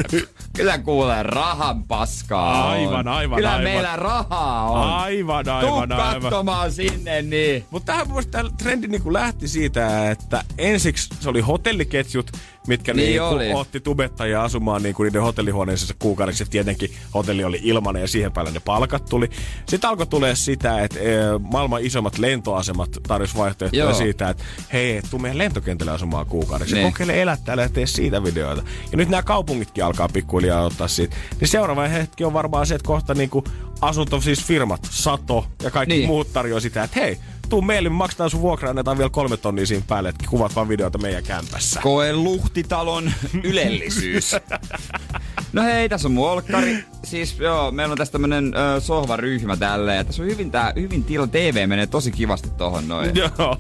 Kyllä kuulee rahan paskaa on. Aivan, aivan, Kyllä aivan. meillä rahaa on. aivan, Tuu aivan, aivan. katsomaan sinne, niin. Mutta tähän mun trendi niinku lähti siitä, että ensiksi se oli hotelliketjut, mitkä Niin niinku oli. otti tubettajia asumaan niinku niiden hotellihuoneissa kuukaudeksi. Tietenkin hotelli oli ilmanen ja siihen päälle ne palkat tuli. Sitten alkoi tulee sitä, että e, maailman isommat lentoasemat tarjosi vaihtoehtoja Joo. siitä, että hei, tuu meidän lentokentälle asumaan kuukaudeksi. Niin. Niin. Kokeile elää täällä ja tee siitä videoita. Ja nyt nämä kaupungitkin alkaa pikkuhiljaa ottaa siitä. Niin seuraava hetki on varmaan se, että kohta niinku asunto, siis firmat, Sato ja kaikki niin. muut tarjoaa sitä, että hei, tuu meille, me maksetaan sun vuokra, annetaan vielä kolme tonnia siinä päälle, että kuvat vaan videoita meidän kämpässä. Koe luhtitalon ylellisyys. No hei, tässä on mun olkkari. Siis joo, meillä on tässä tämmönen ö, sohvaryhmä tälleen. Ja tässä on hyvin tää, hyvin tila. TV menee tosi kivasti tohon noin. Joo.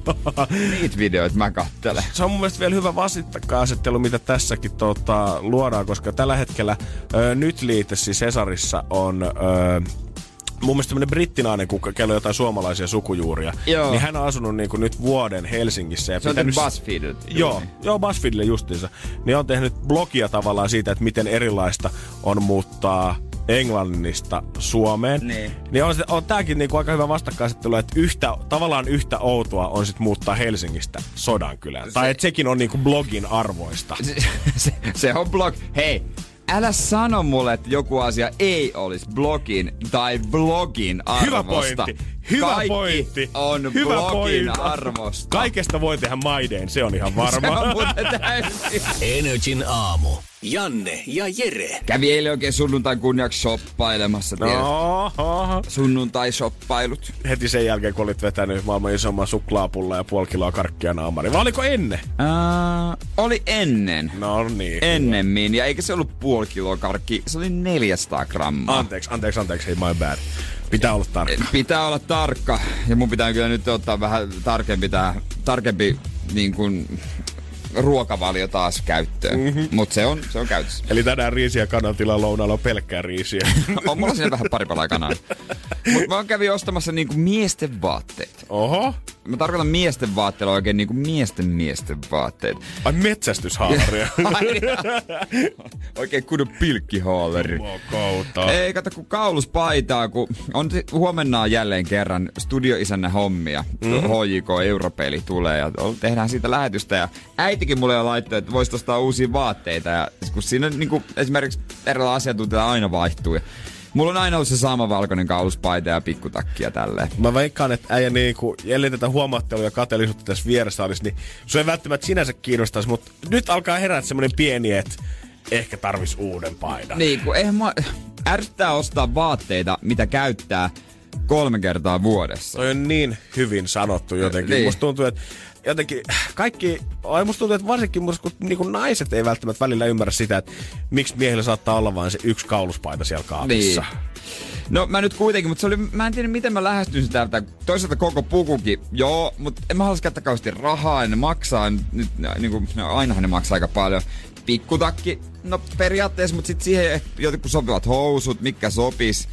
Niitä videoita mä kattelen. Se on mun mielestä vielä hyvä vastakkainasettelu, mitä tässäkin tota, luodaan, koska tällä hetkellä ö, nyt liite siis Cesarissa on... Ö, mun mielestä tämmönen brittinainen kukka, kello on jotain suomalaisia sukujuuria. Joo. Niin hän on asunut niinku nyt vuoden Helsingissä. Ja Se on pitänyt- tehnyt BuzzFeed. Joo, joo BuzzFeedille justiinsa. Niin on tehnyt blogia tavallaan siitä, että miten erilaista on muuttaa Englannista Suomeen. Niin. Niin on, on tääkin niinku aika hyvä vastakkainasettelu, että yhtä, tavallaan yhtä outoa on sit muuttaa Helsingistä Sodankylään. Se... Tai että sekin on niinku blogin arvoista. Se, se, se on blog. Hei, älä sano mulle, että joku asia ei olisi blogin tai blogin arvosta. Hyvä pointti. Hyvä Kaikki pointti. on Hyvä blogin pointti. arvosta. Kaikesta voi tehdä maideen, se on ihan varma. Se on muuten täysin. Energin aamu. Janne ja Jere. Kävi eilen oikein sunnuntai kunniaksi shoppailemassa. No. oho. Sunnuntai-shoppailut. heti sen jälkeen, kun olit vetänyt maailman isomman suklaapulla ja puoli kiloa karkkia naamari. Vai oliko ennen? Uh, oli ennen. No niin. Ennemmin. Ja eikä se ollut puoli kiloa karkki, se oli 400 grammaa. Anteeksi, anteeksi, anteeksi, hei my bad. Pitää olla tarkka. Pitää olla tarkka. Ja mun pitää kyllä nyt ottaa vähän tarkempi tää, tarkempi niin kuin ruokavalio taas käyttöön. Mm-hmm. Mut se on, se on käytössä. Eli tänään riisiä kanantila lounaalla on pelkkää riisiä. on mulla siinä vähän pari palaa kanaa. Mut mä kävin ostamassa niinku miesten vaatteet. Oho. Mä tarkoitan miesten vaatteilla oikein niinku miesten miesten vaatteet. Ai metsästyshaalaria. Oikein kunnon pilkkihaaleri. Kautta. Ei kato, kun kauluspaitaa, kun on huomenna jälleen kerran studioisännä hommia. Mm. HJK Europeli tulee ja tehdään siitä lähetystä. Ja äitikin mulle jo laittoi, että voisi ostaa uusia vaatteita. Ja kun siinä niin kuin, esimerkiksi erilaisia asiantuntijoita aina vaihtuu. Ja mulla on aina ollut se sama valkoinen kauluspaita ja pikkutakki ja tälleen. Mä veikkaan, että äijä niinku, ellei tätä huomattelua ja kateellisuutta tässä vieressä olisi, niin se ei välttämättä sinänsä kiinnostaisi, mutta nyt alkaa herätä semmoinen pieni, että ehkä tarvis uuden paidan. Niin, kun eihän mä... Ärsyttää ostaa vaatteita, mitä käyttää kolme kertaa vuodessa. Toi on niin hyvin sanottu jotenkin. Niin. Niin. Musta tuntuu, että jotenkin kaikki, ai musta tuntuu, että varsinkin musta, kun niin kuin naiset ei välttämättä välillä ymmärrä sitä, että miksi miehillä saattaa olla vain se yksi kauluspaita siellä kaapissa. Niin. No mä nyt kuitenkin, mutta se oli, mä en tiedä miten mä lähestyisin täältä. Toisaalta koko pukukin, joo, mutta en mä halua käyttää kauheasti rahaa, ne maksaa, nyt niin kuin, no, ainahan ne maksaa aika paljon. Pikkutakki, no periaatteessa, mutta sitten siihen jotkut sopivat housut, mikä sopis.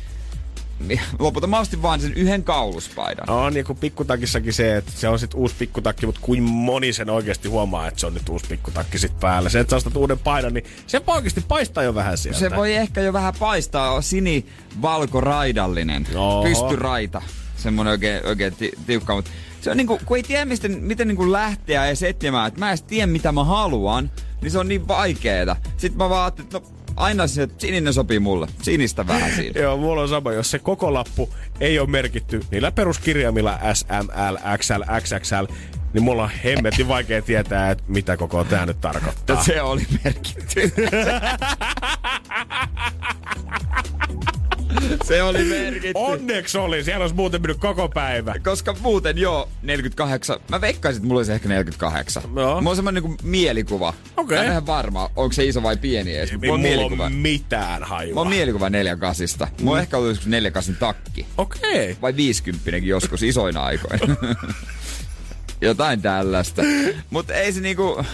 Niin, Lopulta mä ostin vaan sen yhden kauluspaidan. On, ja kun pikkutakissakin se, että se on sit uusi pikkutakki, mutta kuin moni sen oikeasti huomaa, että se on nyt uusi pikkutakki sit päällä. Se, että sä ostat uuden paidan, niin se oikeasti paistaa jo vähän sieltä. Se voi ehkä jo vähän paistaa, sini valkoraidallinen, Oho. pystyraita. Semmonen oikein, oikein ti- tiukka, mutta se on niinku, kun ei tiedä mistä, miten niinku lähteä edes etsimään, että mä en edes tiedä mitä mä haluan, niin se on niin vaikeeta. Sitten mä vaan ajattelin, että no aina se, sininen sopii mulle. Sinistä vähän siinä. Joo, mulla on sama. Jos se koko lappu ei ole merkitty niillä peruskirjaimilla S, M, L, XL, XXL, niin mulla on hemmetin vaikea tietää, että mitä koko tää nyt tarkoittaa. se oli merkitty. se oli merkitty. Onneksi oli, siellä olisi muuten mennyt koko päivä. Koska muuten joo, 48. Mä veikkaisin, että mulla olisi ehkä 48. Joo. Mulla on semmonen niinku mielikuva. Okei. Mä en varma, onko se iso vai pieni edes. Ei Mulla on mulla mielikuva. on mitään Mulla on hajua. mielikuva 48. Mulla on ehkä ollut joskus 48 takki. Okei. Vai 50 joskus isoina aikoina. Jotain tällaista. Mutta ei se niinku...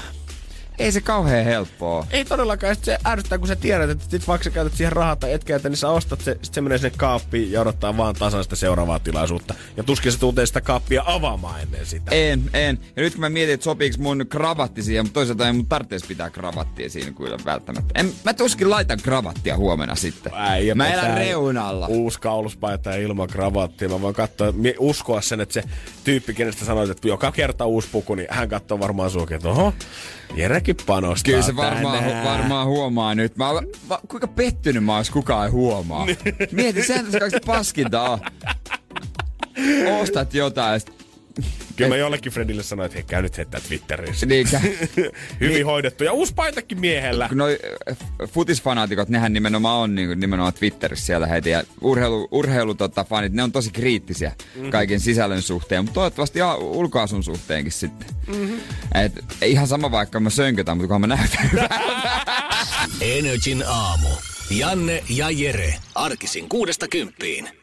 Ei se kauhean helppoa. Ei todellakaan, ja sit se ärsyttää, kun sä tiedät, että sit vaikka sä käytät siihen rahaa tai et käytä, niin sä ostat se, sit se menee sinne kaappiin ja odottaa vaan tasan sitä seuraavaa tilaisuutta. Ja tuskin sä tuntee sitä kaappia avaamaan ennen sitä. En, en. Ja nyt kun mä mietin, että sopiiko mun kravatti siihen, mutta toisaalta ei mun tarvitsisi pitää kravattia siinä kyllä välttämättä. En, mä tuskin laitan kravattia huomenna sitten. Äijä mä elän reunalla. Uusi kauluspaita ja ilman kravattia. Mä voin katsoa, uskoa sen, että se tyyppi, kenestä sanoit, että joka kerta uusi puku, niin hän katsoo varmaan suukin, että oho, Jerekin panostaa Kyllä se varmaan, hu, varmaan huomaa nyt. Mä olen, va, kuinka pettynyt mä ois kukaan ei huomaa. Mieti, sehän tässä kaikista paskinta on. Ostat jotain, ja sit, Kyllä mä jollekin Fredille sanoin, että hei, käy nyt heittää Twitterissä. niinkä, Hyvin hoidettu. Ja uusi paitakin miehellä. äh, futisfanaatikot, nehän nimenomaan on niin nimenomaan Twitterissä siellä heitä. Ja urheilu, urheilu tota, fanit, ne on tosi kriittisiä mm-hmm. kaiken sisällön suhteen, mutta toivottavasti ja ulkoasun suhteenkin sitten. Mm-hmm. Et, ihan sama vaikka mä sönkötän, mutta kunhan mä näytän. Energin aamu. Janne ja Jere. Arkisin kuudesta kymppiin.